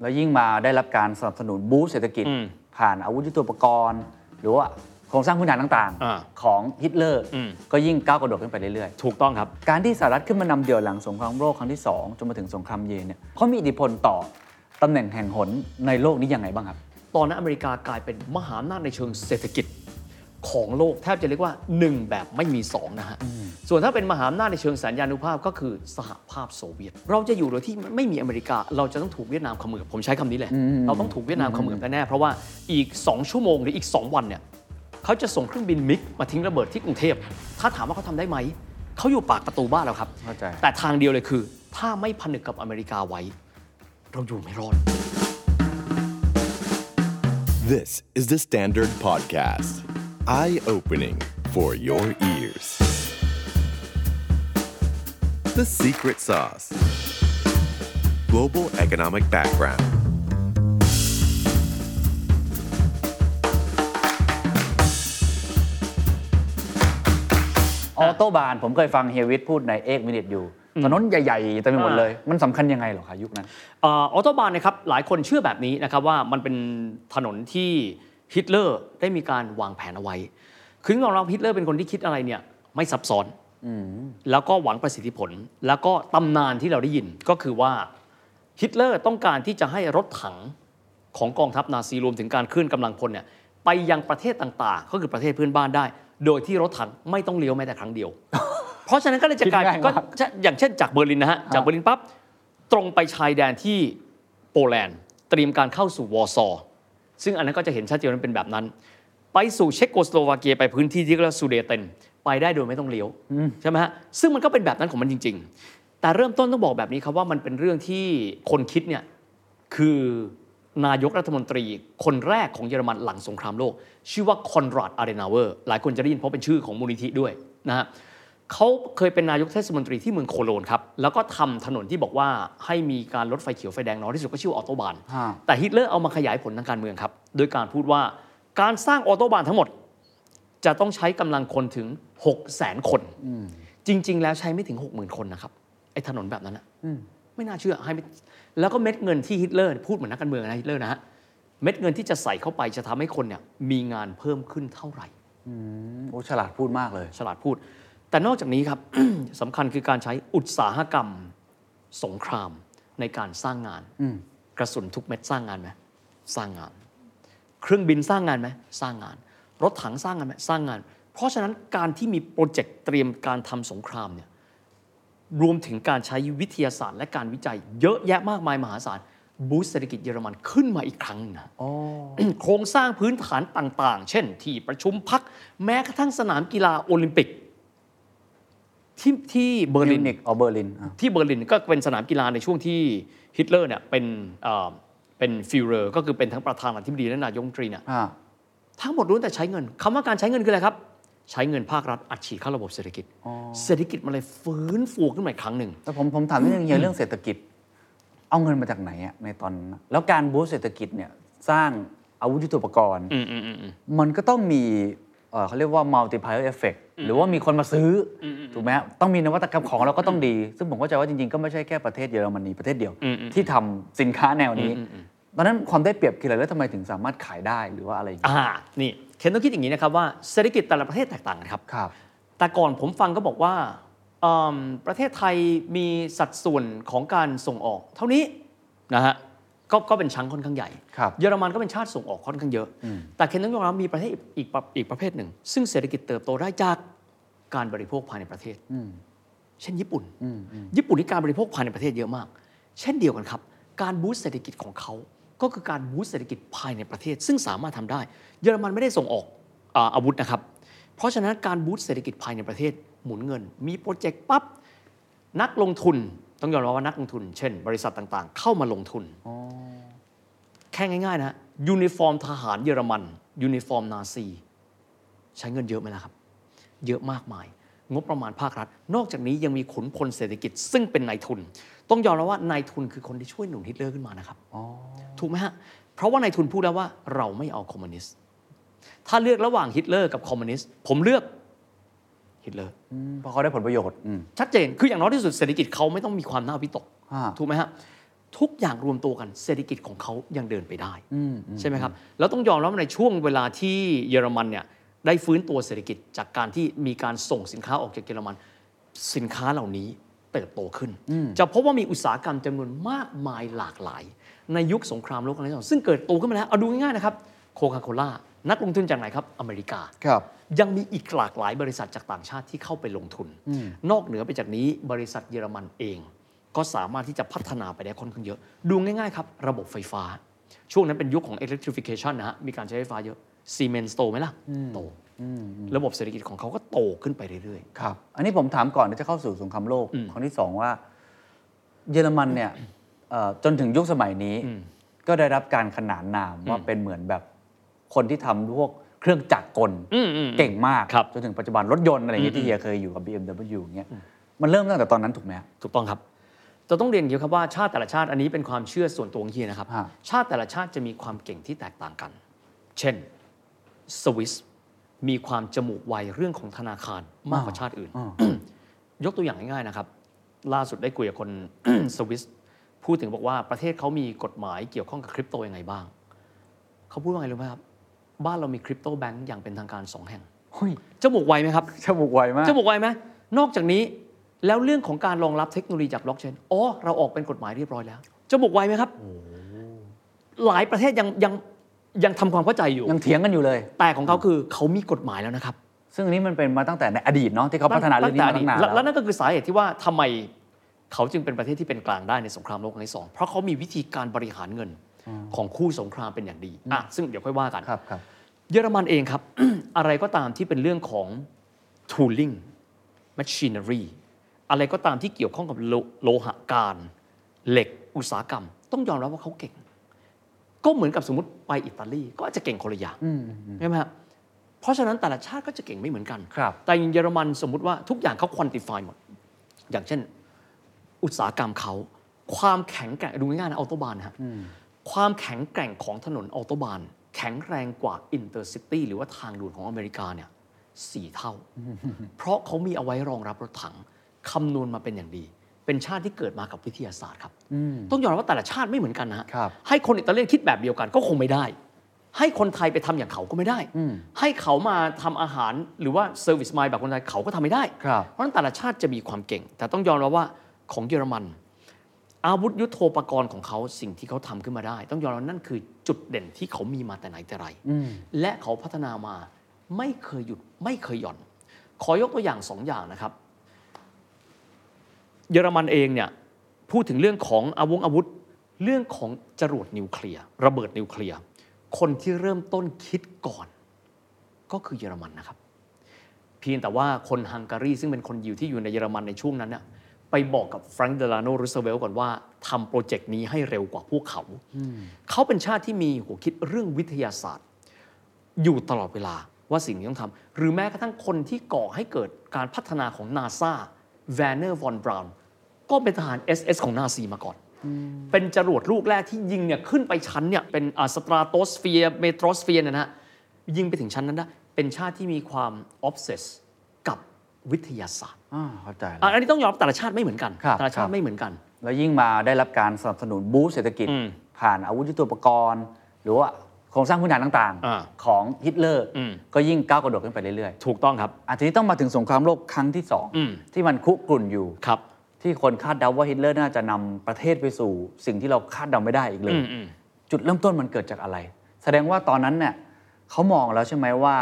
แล้วยิ่งมาได้รับการสนับสนุนบูสต์เศรษฐกิจ อืมผ่านอาวุธยุทโธปกรณ์ หรือว่าโครงสร้างพื้นฐานต่างอ่า ๆ ของฮิตเลอร์ อืมก็ยิ่งก้าวกระโดดขึ้นไปเรื่อยถูกต้องครับ ๆ การที่สหรัฐขึ้นมานำเดี่ยวหลังสงครามโลกครั้งที่ 2 จนมาถึงสงครามเย็นเนี่ยเขามีอิทธิพลต่อตำแหน่งแห่งหนในโลกนี้ยังไงบ้างครับ ตอนนั้นอเมริกากลายเป็นมหาอำนาจในเชิงเศรษฐกิจ ของโลกแทบจะเรียกว่า 1 แบบไม่มี 2 นะฮะ ส่วนถ้าเป็นมหาอำนาจในเชิงสัญญานุภาพก็คือสหภาพโซเวียต เราจะอยู่โดยที่ไม่มีอเมริกา เราจะต้องถูกเวียดนามเขมือบผมใช้คำนี้เลยเราต้องถูกเวียดนามเขมือบแน่ๆเพราะว่าอีก 2 ชั่วโมงหรืออีก 2 วันเนี่ยเขาจะส่งเครื่องบินมิกมาทิ้งระเบิดที่กรุงเทพถ้าถามว่าเขาทำได้ไหมเขาอยู่ปากประตูบ้านแล้วครับเข้าใจแต่ทางเดียวเลยคือ ถ้าไม่ผนึกกับอเมริกาไว้ เราอยู่ไม่รอด This is the Standard Podcast. Eye opening for your ears. The Secret Sauce Global Economic Background. Autobahn ผมเคยฟังเฮียวิทย์พูดใน8 Minute อยู่ถนนใหญ่ๆเต็มไปหมดเลย มันสำคัญยังไงเหรอคะยุคนั้น Autobahn นะครับหลายคนเชื่อแบบนี้นะครับว่ามันเป็นถนนที่ ฮิตเลอร์ได้มีการวางแผนเอาไว้ คือของเราฮิตเลอร์เป็นคนที่คิดอะไรเนี่ยไม่ซับซ้อนแล้วก็หวังประสิทธิผล แล้วก็ตำนานที่เราได้ยินก็คือว่าฮิตเลอร์ต้องการที่จะให้รถถังของกองทัพนาซีรวมถึงการเคลื่อนกำลังพลเนี่ยไปยังประเทศต่างๆ ก็คือประเทศเพื่อนบ้านได้ โดยที่รถถังไม่ต้องเลี้ยวแม้แต่ครั้งเดียว เพราะฉะนั้นก็เลยจะกลายคิดง่ายก็มากจะอย่างเช่นจากเบอร์ลินนะฮะจากเบอร์ลินปั๊บตรงไปชายแดนที่โปแลนด์ เตรียมการเข้าสู่วอร์ซอร์ ซึ่งอันนั้นก็จะเห็นชัดเจนว่าเป็นแบบนั้น ไปสู่เช็กโกสโลวาเกียไปพื้นที่ที่เรียกว่าซูเดเตนไปได้โดยไม่ต้องเลี้ยวใช่ไหมฮะซึ่งมันก็เป็นแบบนั้นของมันจริง ๆ แต่เริ่มต้นต้องบอกแบบนี้ครับว่ามันเป็นเรื่องที่คนคิดเนี่ยคือนายกรัฐมนตรีคนแรกของเยอรมันหลังสงครามโลก ชื่อว่าคอนราดอาร์เดนาเวอร์หลายคนจะได้ยินเพราะเป็นชื่อของมูลนิธิด้วยนะฮะ เขาเคยเป็นนายกเทศมนตรีที่เมืองโคโลญครับ แล้วก็ทำถนนที่บอกว่าให้มีการลดไฟเขียวไฟแดงน้อยที่สุดก็ชื่อว่า Autobahn ฮะแต่ฮิตเลอร์เอามาขยายผลทางการเมืองครับ โดยการพูดว่าการสร้าง Autobahn ทั้งหมด จะต้องใช้กำลังคนถึง 6 0 0 0 0 0คน จริง ๆ แล้วใช้ไม่ถึง 60,000 คนนะครับไอ้ถนนแบบนั้นนะไม่น่าเชื่อให้ไม่แล้วก็เม็ดเงินที่ฮิตเลอร์พูดเหมือนนักการเมืองนะฮิตเลอร์นะฮะเม็ดเงินที่จะใส่เข้าไปจะทำให้คนเนี่ยมีงานเพิ่มขึ้นเท่าไหร่โอ้ฉลาดพูดมากเลย ฉลาดพูด แต่นอกจากนี้ครับสำคัญคือการใช้อุตสาหกรรมสงครามในการสร้างงานกระสุนทุกเม็ดสร้างงานไหมสร้างงาน เครื่องบินสร้างงานไหมสร้างงาน รถถังสร้างงานไหมสร้างงาน เพราะฉะนั้นการที่มี project เตรียมการทำสงครามเนี่ยรวมถึงการใช้วิทยาศาสตร์ และการวิจัย เยอะแยะมากมายมหาศาล boost เศรษฐกิจเยอรมันขึ้นมาอีกครั้งหนึ่งนะโครงสร้างพื้นฐานต่าง ๆ เช่น ที่ประชุมพักแม้กระทั่งสนามกีฬาโอลิมปิก ที่ที่เบอร์มิลิวนนิกออเบอร์ลินอะที่เบอร์ลินก็เป็นสนามกีฬาในช่วงที่ฮิตเลอร์เนี่ยเป็นเอ่อเป็น Führer ก็คือเป็นทั้งประธานาธิบดีและนายกรัฐมนตรีเนี่ยอ่าทั้งหมดล้วนแต่ใช้เงินคำว่าการใช้เงินคืออะไรครับ ใช้เงินภาครัฐอัดฉีดเข้าระบบเศรษฐกิจ เศรษฐกิจมันเลยฟื้นฟูขึ้นมาอีกครั้งหนึ่งแต่ผมผมถามนิดนึงเฮียเรื่องเศรษฐกิจ เอาเงินมาจากไหนอะในตอนนั้นอะแล้วการ boost เศรษฐกิจเนี่ยสร้างอาวุธยุทโธปกรณ์อืมอืมอืมอืมมันก็ต้องมี เอ่อเขาเรียกว่า multiplier effect หรือว่ามีคนมาซื้ออถูกไหมฮะต้องมีนวัตกรรมของเราก็ต้องดี ซึ่งผมเข้าใจว่าจริงๆ ก็ไม่ใช่แค่ประเทศเยอรมนีประเทศเดียว ที่ทำสินค้าแนวนี้ตอนนั้นความได้เปรียบคืออะไรแล้วทำไมถึงสามารถขายได้หรือว่าอะไรอย่างเงี้ยอ่านี่เคนต้องคิดอย่างนี้นะครับว่าเศรษฐกิจแต่ละประเทศแตกต่างกันครับครับ แต่ก่อนผมฟังก็บอกว่าเอิ่มประเทศไทยมีสัดส่วนของการส่งออก เท่านี้นะฮะ ก็ก็เป็นชั้งค่อนข้างใหญ่ครับเยอรมันก็เป็นชาติส่งออกค่อนข้างเยอะ แต่เคนต้องยอมรับมีประเทศอีกประอีกประเภทหนึ่ง ซึ่งเศรษฐกิจเติบโตได้จากการบริโภคภายในประเทศ เช่นญี่ปุ่น ญี่ปุ่นนี่การบริโภคภายในประเทศเยอะมาก เช่นเดียวกันครับ การบูสต์เศรษฐกิจของเขา ก็คือการบูสต์เศรษฐกิจภายในประเทศ ซึ่งสามารถทำได้ เยอรมันไม่ได้ส่งออกอาอาวุธนะครับ เพราะฉะนั้นการบูสต์เศรษฐกิจภายในประเทศหมุนเงิน มีโปรเจกต์ปั๊บนักลงทุน ต้องยอมรับว่านักลงทุน เช่น บริษัทต่างๆ เข้ามาลงทุน แค่ง่าย ๆ นะยูนิฟอร์มทหารเยอรมันยูนิฟอร์มนาซี ใช้เงินเยอะไหมล่ะครับ เยอะมากมาย งบประมาณภาครัฐ นอกจากนี้ยังมีขุนพลเศรษฐกิจ ซึ่งเป็นนายทุน ต้องยอมรับว่านายทุนคือคนที่ช่วยหนุนฮิตเลอร์ขึ้นมานะครับถูกไหมฮะเพราะว่านายทุนพูดแล้วว่าเราไม่เอาคอมมิวนิสต์ถ้าเลือกระหว่างฮิตเลอร์กับคอมมิวนิสต์ผมเลือก ฮิตเลอร์อืมเพราะเขาได้ผลประโยชน์อืมชัดเจนคืออย่างน้อยที่สุดเศรษฐกิจเขาไม่ต้องมีความน่าวิตกฮะถูกไหมฮะทุกอย่างรวมตัวกันเศรษฐกิจของเขายังเดินไปได้ใช่ไหมครับแล้วต้องยอมรับว่าในช่วงเวลาที่เยอรมันเนี่ยได้ฟื้นตัวเศรษฐกิจจากการที่มีการส่งสินค้าออกจากเยอรมัน สินค้าเหล่านี้เติบโตขึ้น จะพบว่ามีอุตสาหกรรมจำนวนมากมายหลากหลาย ในยุคสงครามโลกครั้งที่สองซึ่งเกิดโตขึ้นมาแล้วเอาดูง่ายๆนะครับโคคาโคล่า นักลงทุนจากไหนครับ อเมริกาครับยังมีอีกหลากหลายบริษัทจากต่างชาติที่เข้าไปลงทุน นอกเหนือไปจากนี้บริษัทเยอรมันเอง ก็สามารถที่จะพัฒนาไปได้ค่อนข้างเยอะ ดูง่ายๆครับ ระบบไฟฟ้า ช่วงนั้นเป็นยุคของ electrification นะฮะมีการใช้ไฟฟ้าเยอะซีเมนต์โตไหมล่ะโตระบบเศรษฐกิจของเขาก็โตขึ้นไปเรื่อยครับ อันนี้ผมถามก่อนที่จะเข้าสู่สงครามโลกครั้งที่สองว่า เยอรมันเนี่ยเอ่อจนถึงยุคสมัยนี้ ก็ได้รับการขนานนามว่าเป็นเหมือนแบบ คนที่ทำพวกเครื่องจักรกลอืมอืมเก่งมากครับจนถึงปัจจุบันรถยนต์อะไรอย่างเงี้ยที่เฮียเคยอยู่กับ BMW อย่างเงี้ยมันเริ่มตั้งแต่ตอนนั้นถูกไหมฮะๆถูกต้องครับจะต้องเรียนอย่างนี้ครับว่าชาติแต่ละชาติอันนี้เป็นความเชื่อส่วนตัวของเฮียนะครับฮะชาติแต่ละชาติจะมีความเก่งที่แตกต่างกัน เช่นสวิสมีความจมูกไวเรื่องของธนาคารมากกว่าชาติอื่น ยกตัวอย่างง่ายๆนะครับ ล่าสุดได้คุยกับคนสวิสพูดถึงบอกว่าประเทศเขามีกฎหมายเกี่ยวข้องกับคริปโตยังไงบ้าง เขาพูดว่าไงรู้ไหมครับ บ้านเรามีคริปโตแบงก์อย่างเป็นทางการสองแห่งเฮ้ยจมูกไวไหมครับจมูกไวมากจมูกไวไหมนอกจากนี้แล้วเรื่องของการรองรับเทคโนโลยีจากบล็อกเชนอ๋อเราออกเป็นกฎหมายเรียบร้อยแล้วจมูกไวไหมครับหลายประเทศยังยังยังทำความเข้าใจอยู่ยังเถียงกันอยู่เลย แต่ของเขาคือเขามีกฎหมายแล้วนะครับ ซึ่งอันนี้มันเป็นมาตั้งแต่ในอดีตเนาะที่เขาพัฒนาเรื่องนี้มาตั้งนานแล้แล้ววแล้วนั่นก็คือสาเหตุที่ว่าทำไมเขาจึงเป็นประเทศที่เป็นกลางได้ในสงครามโลกครั้งที่สองเพราะเขามีวิธีการบริหารเงิน ของคู่สงครามเป็นอย่างดีอะซึ่งเดี๋ยวค่อยว่ากันครับครับเยอรมันเองครับ อะไรก็ตามที่เป็นเรื่องของ tooling machinery อะไรก็ตามที่เกี่ยวข้องกับโลโลหะการเหล็กอุตสาหกรรม ต้องยอมรับว่าเขาเก่ง ก็เหมือนกับสมมติไปอิตาลีก็อาจจะเก่งคนละอย่างใช่ไหมฮะเพราะฉะนั้นแต่ละชาติก็จะเก่งไม่เหมือนกันครับแต่อย่างเยอรมันสมมุติว่าทุกอย่างเขาควอนติฟายหมด อย่างเช่น อุตสาหกรรมเขาความแข็งแกร่งดูง่ายๆนะ Autobahn นะฮะ ความแข็งแกร่งของถนน Autobahn แข็งแรงกว่า intercity หรือว่าทางด่วนของอเมริกาเนี่ยสี่เท่า เพราะเขามีเอาไว้รองรับรถถังคำนวณมาเป็นอย่างดี เป็นชาติที่เกิดมากับวิทยาศาสตร์ครับ ต้องยอมรับว่าแต่ละชาติไม่เหมือนกันนะฮะครับให้คนอิตาเลียนคิดแบบเดียวกันก็คงไม่ได้ ให้คนไทยไปทำอย่างเขาก็ไม่ได้ ให้เขามาทำอาหารหรือว่า service mind แบบคนไทยเขาก็ทำไม่ได้ครับเพราะฉะนั้นแต่ละชาติจะมีความเก่ง แต่ต้องยอมรับว่าของเยอรมัน อาวุธยุโทโธปกรณ์ของเขาสิ่งที่เขาทำขึ้นมาได้ ต้องยอมรับว่านั่นคือจุดเด่นที่เขามีมาแต่ไหนแต่ไรและเขาพัฒนามาไม่เคยหยุดไม่เคยหย่อน ขอยกตัวอย่างสองอย่างนะครับ เยอรมันเองเนี่ยพูดถึงเรื่องของอาวงอาวุธ เรื่องของจรวดนิวเคลียร์ระเบิดนิวเคลียร์คนที่เริ่มต้นคิดก่อน ก็คือเยอรมันนะครับ เพียงแต่ว่าคนฮังการีซึ่งเป็นคนยิวที่อยู่ในเยอรมันในช่วงนั้นน่ะ ไปบอกกับแฟรงค์เดลาโนรูสเวลต์ก่อนว่าทำ project นี้ให้เร็วกว่าพวกเขา เขาเป็นชาติที่มีหัวคิดเรื่องวิทยาศาสตร์ อยู่ตลอดเวลาว่าสิ่งนี้ต้องทำหรือแม้กระทั่งคนที่ก่อให้เกิดการพัฒนาของนาซาแวร์เนอร์วอนบราวน์ก็เป็นทหาร SS ของนาซีมาก่อน เป็นจรวดลูกแรกที่ยิงเนี่ยขึ้นไปชั้นเนี่ยเป็น stratosphere mesosphere นะฮะยิงไปถึงชั้นนั้นได้เป็นชาติที่มีความ obsess กับ วิทยาศาสตร์อ่าเข้าใจแล้วอะอันนี้ต้องยอมรับแต่ละชาติไม่เหมือนกันครับแต่ละชาครัติบไม่เหมือนกัน แล้วยิ่งมาได้รับการสนับสนุน boost เศรษฐกิจอืมผ่านอาวุธยุทโธปกรณ์ หรือว่าโครงสร้างพื้นฐานต่างอ่าๆของฮิตเลอร์อืมก็ยิ่งก้าวกระโดดขึ้นไปเรื่อยถูกต้องครับๆอาทีนี้ต้องมาถึงสงครามโลกครั้งที่สองอืมที่มันคุกรุ่นอยู่ครับ ที่คนคาดเดาว่าฮิตเลอร์น่าจะนำประเทศไปสู่ สิ่งที่เราคาดเดาไม่ได้อีกเลยอืมอืมจุดเริ่มต้นมันเกิดจากอะไร แสดงว่าตอนนั้นเนี่ยเขามองแล้วใช่ไหมว่า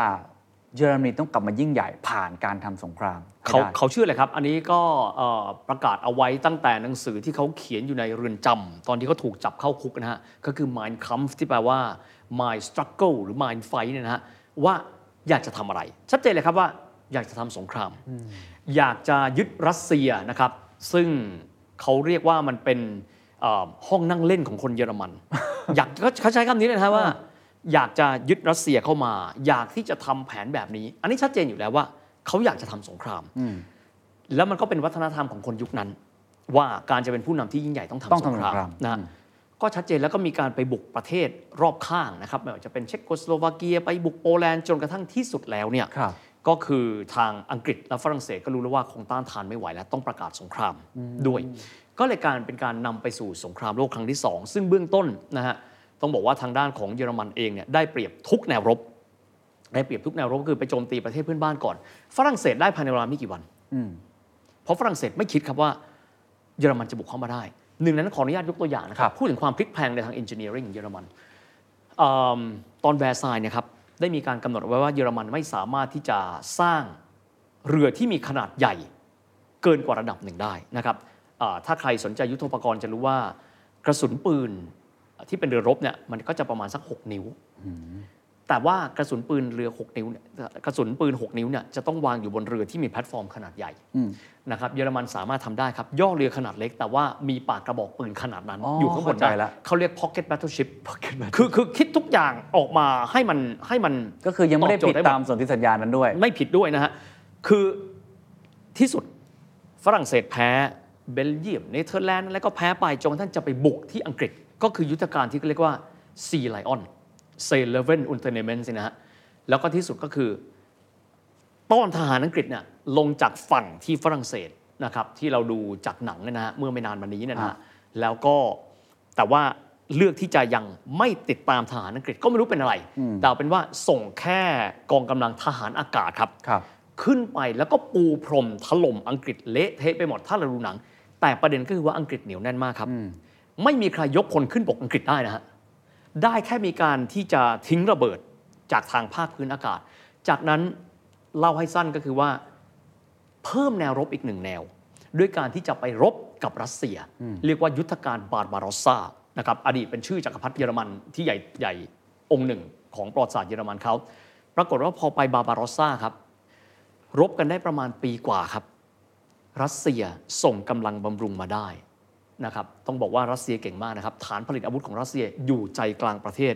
เยอรมนีต้องกลับมายิ่งใหญ่ผ่านการทำสงครามให้เขาได้เขาเชื่อเลยครับ อันนี้ก็เอ่อประกาศเอาไว้ตั้งแต่หนังสือที่เขาเขียนอยู่ในเรือนจำตอนที่เขาถูกจับเข้าคุกนะฮะ ก็คือ Mein Kampf ที่แปลว่า My Struggle หรือ Mein Fight เนี่ยนะฮะ ว่าอยากจะทำอะไร ชัดเจนเลยครับว่าอยากจะทำสงคราม อยากจะยึดรัสเซียนะครับ ซึ่งเขาเรียกว่ามันเป็นเอ่อห้องนั่งเล่นของคนเยอรมัน อยากเขาเขาใช้คำนี้เลยนะฮะว่า อยากจะยึดรัสเซียเข้ามา อยากที่จะทำแผนแบบนี้ อันนี้ชัดเจนอยู่แล้วว่า เขาอยากจะทำสงครามแล้วมันก็เป็นวัฒนธรรมของคนยุคนั้น ว่าการจะเป็นผู้นำที่ยิ่งใหญ่ต้องต้องทำสทำงครามสงครามนะฮะก็ชัดเจนแล้วก็มีการไปบุกประเทศรอบข้างนะครับไม่ว่าจะเป็นเช็กโกสโลวาเกียไปบุกโปแลนด์จนกระทั่งที่สุดแล้วเนี่ยครับก็คือทางอังกฤษและฝรั่งเศสก็รู้แล้วว่าคงต้านทานไม่ไหวแล้วต้องประกาศสงครามด้วย ก็เลยการเป็นการนำไปสู่สงครามโลกครั้งที่ 2 ซึ่งเบื้องต้นนะฮะ ต้องบอกว่าทางด้านของเยอรมันเองเนี่ยได้เปรียบทุกแนวรบได้เปรียบทุกแนวรบคือไปโจมตีประเทศเพื่อนบ้านก่อน ฝรั่งเศสได้ภายในเวลาไม่กี่วันเพราะฝรั่งเศสไม่คิดครับว่าเยอรมันจะบุกเข้ามาได้ หนึ่งในนั้นขออนุญาตยกตัวอย่างนะคครัรับบพูดถึงความพลิกแพลงในทาง engineering ของเยอรมันเอิ่มตอนแวร์ซายน์เนี่ยครับได้มีการกำหนดไว้ว่าเยอรมันไม่สามารถที่จะสร้างเรือที่มีขนาดใหญ่เกินกว่าระดับหนึ่งได้นะครับอ่าถ้าใครสนใจยุทโธปกรณ์จะรู้ว่ากระสุนปืน ที่เป็นเรือรบเนี่ยมันก็จะประมาณสัก 6 นิ้ว แต่ว่ากระสุนปืนเรือ 6 นิ้วเนี่ยกระสุนปืน 6 นิ้วเนี่ยจะต้องวางอยู่บนเรือที่มีแพลตฟอร์มขนาดใหญ่นะครับเยอรมันสามารถทำได้ครับ ย่อเรือขนาดเล็ก แต่ว่ามีปากกระบอกปืนขนาดนั้นอ๋ออยู่ข้างบนเข้าใจได้ละเขาเรียก pocket battleship คือคือคิดทุกอย่างออกมาให้มันให้มันก็คือยังไม่ได้ตอบโจผิทดย์หตามสนธิสัญญานั้นด้วย ไม่ผิดด้วยนะฮะคือที่สุดฝรั่งเศสแพ้เบลเยียมเนเธอร์แลนด์แล้วก็แพ้ไปจนกระทั่งจะไปบุกที่อังกฤษ ก็คือยุทธการที่เรียกว่า Sea Lion s a l e v e n Unternehmen สินะฮะแล้วก็ที่สุดก็คือต้อนทหารอังกฤษเนี่ยลงจากฝั่งที่ฝรั่งเศสนะครับที่เราดูจากหนังเนยนะฮะเมื่อไม่นานมานี้เนยนะฮะแล้วก็แต่ว่าเลือกที่จะยังไม่ติดตามทหารอังกฤษก็ไม่รู้เป็นอะไรแต่เอาเป็นว่าส่งแค่กองกำลังทหารอากาศครับครับขึ้นไปแล้วก็ปูพรมถล่มอังกฤษเละเทะไปหมดถ้าเราดูหนัง แต่ประเด็นก็คือว่าอังกฤษเหนียวแน่นมากครับ ไม่มีใครยกคนขึ้นบกอังกฤษได้นะฮะได้แค่มีการที่จะทิ้งระเบิดจากทางภาคพื้นอากาศ จากนั้นเล่าให้สั้นก็คือว่าเพิ่มแนวรบอีกหนึ่งแนว ด้วยการที่จะไปรบกับรัสเซีย เรียกว่ายุทธการบาร์บารอสซานะครับอดีตเป็นชื่อจักรพรรดิเยอรมันที่ใหญ่ใหญ่องค์หนึ่งของประวัติศาสตร์เยอรมันเขาปรากฏว่าพอไปบาร์บารอสซาครับ รบกันได้ประมาณปีกว่าครับ รัสเซียส่งกำลังบำรุงมาได้ นะครับต้องบอกว่ารัสเซียเก่งมากนะครับฐานผลิตอาวุธของรัสเซียอยู่ใจกลางประเทศ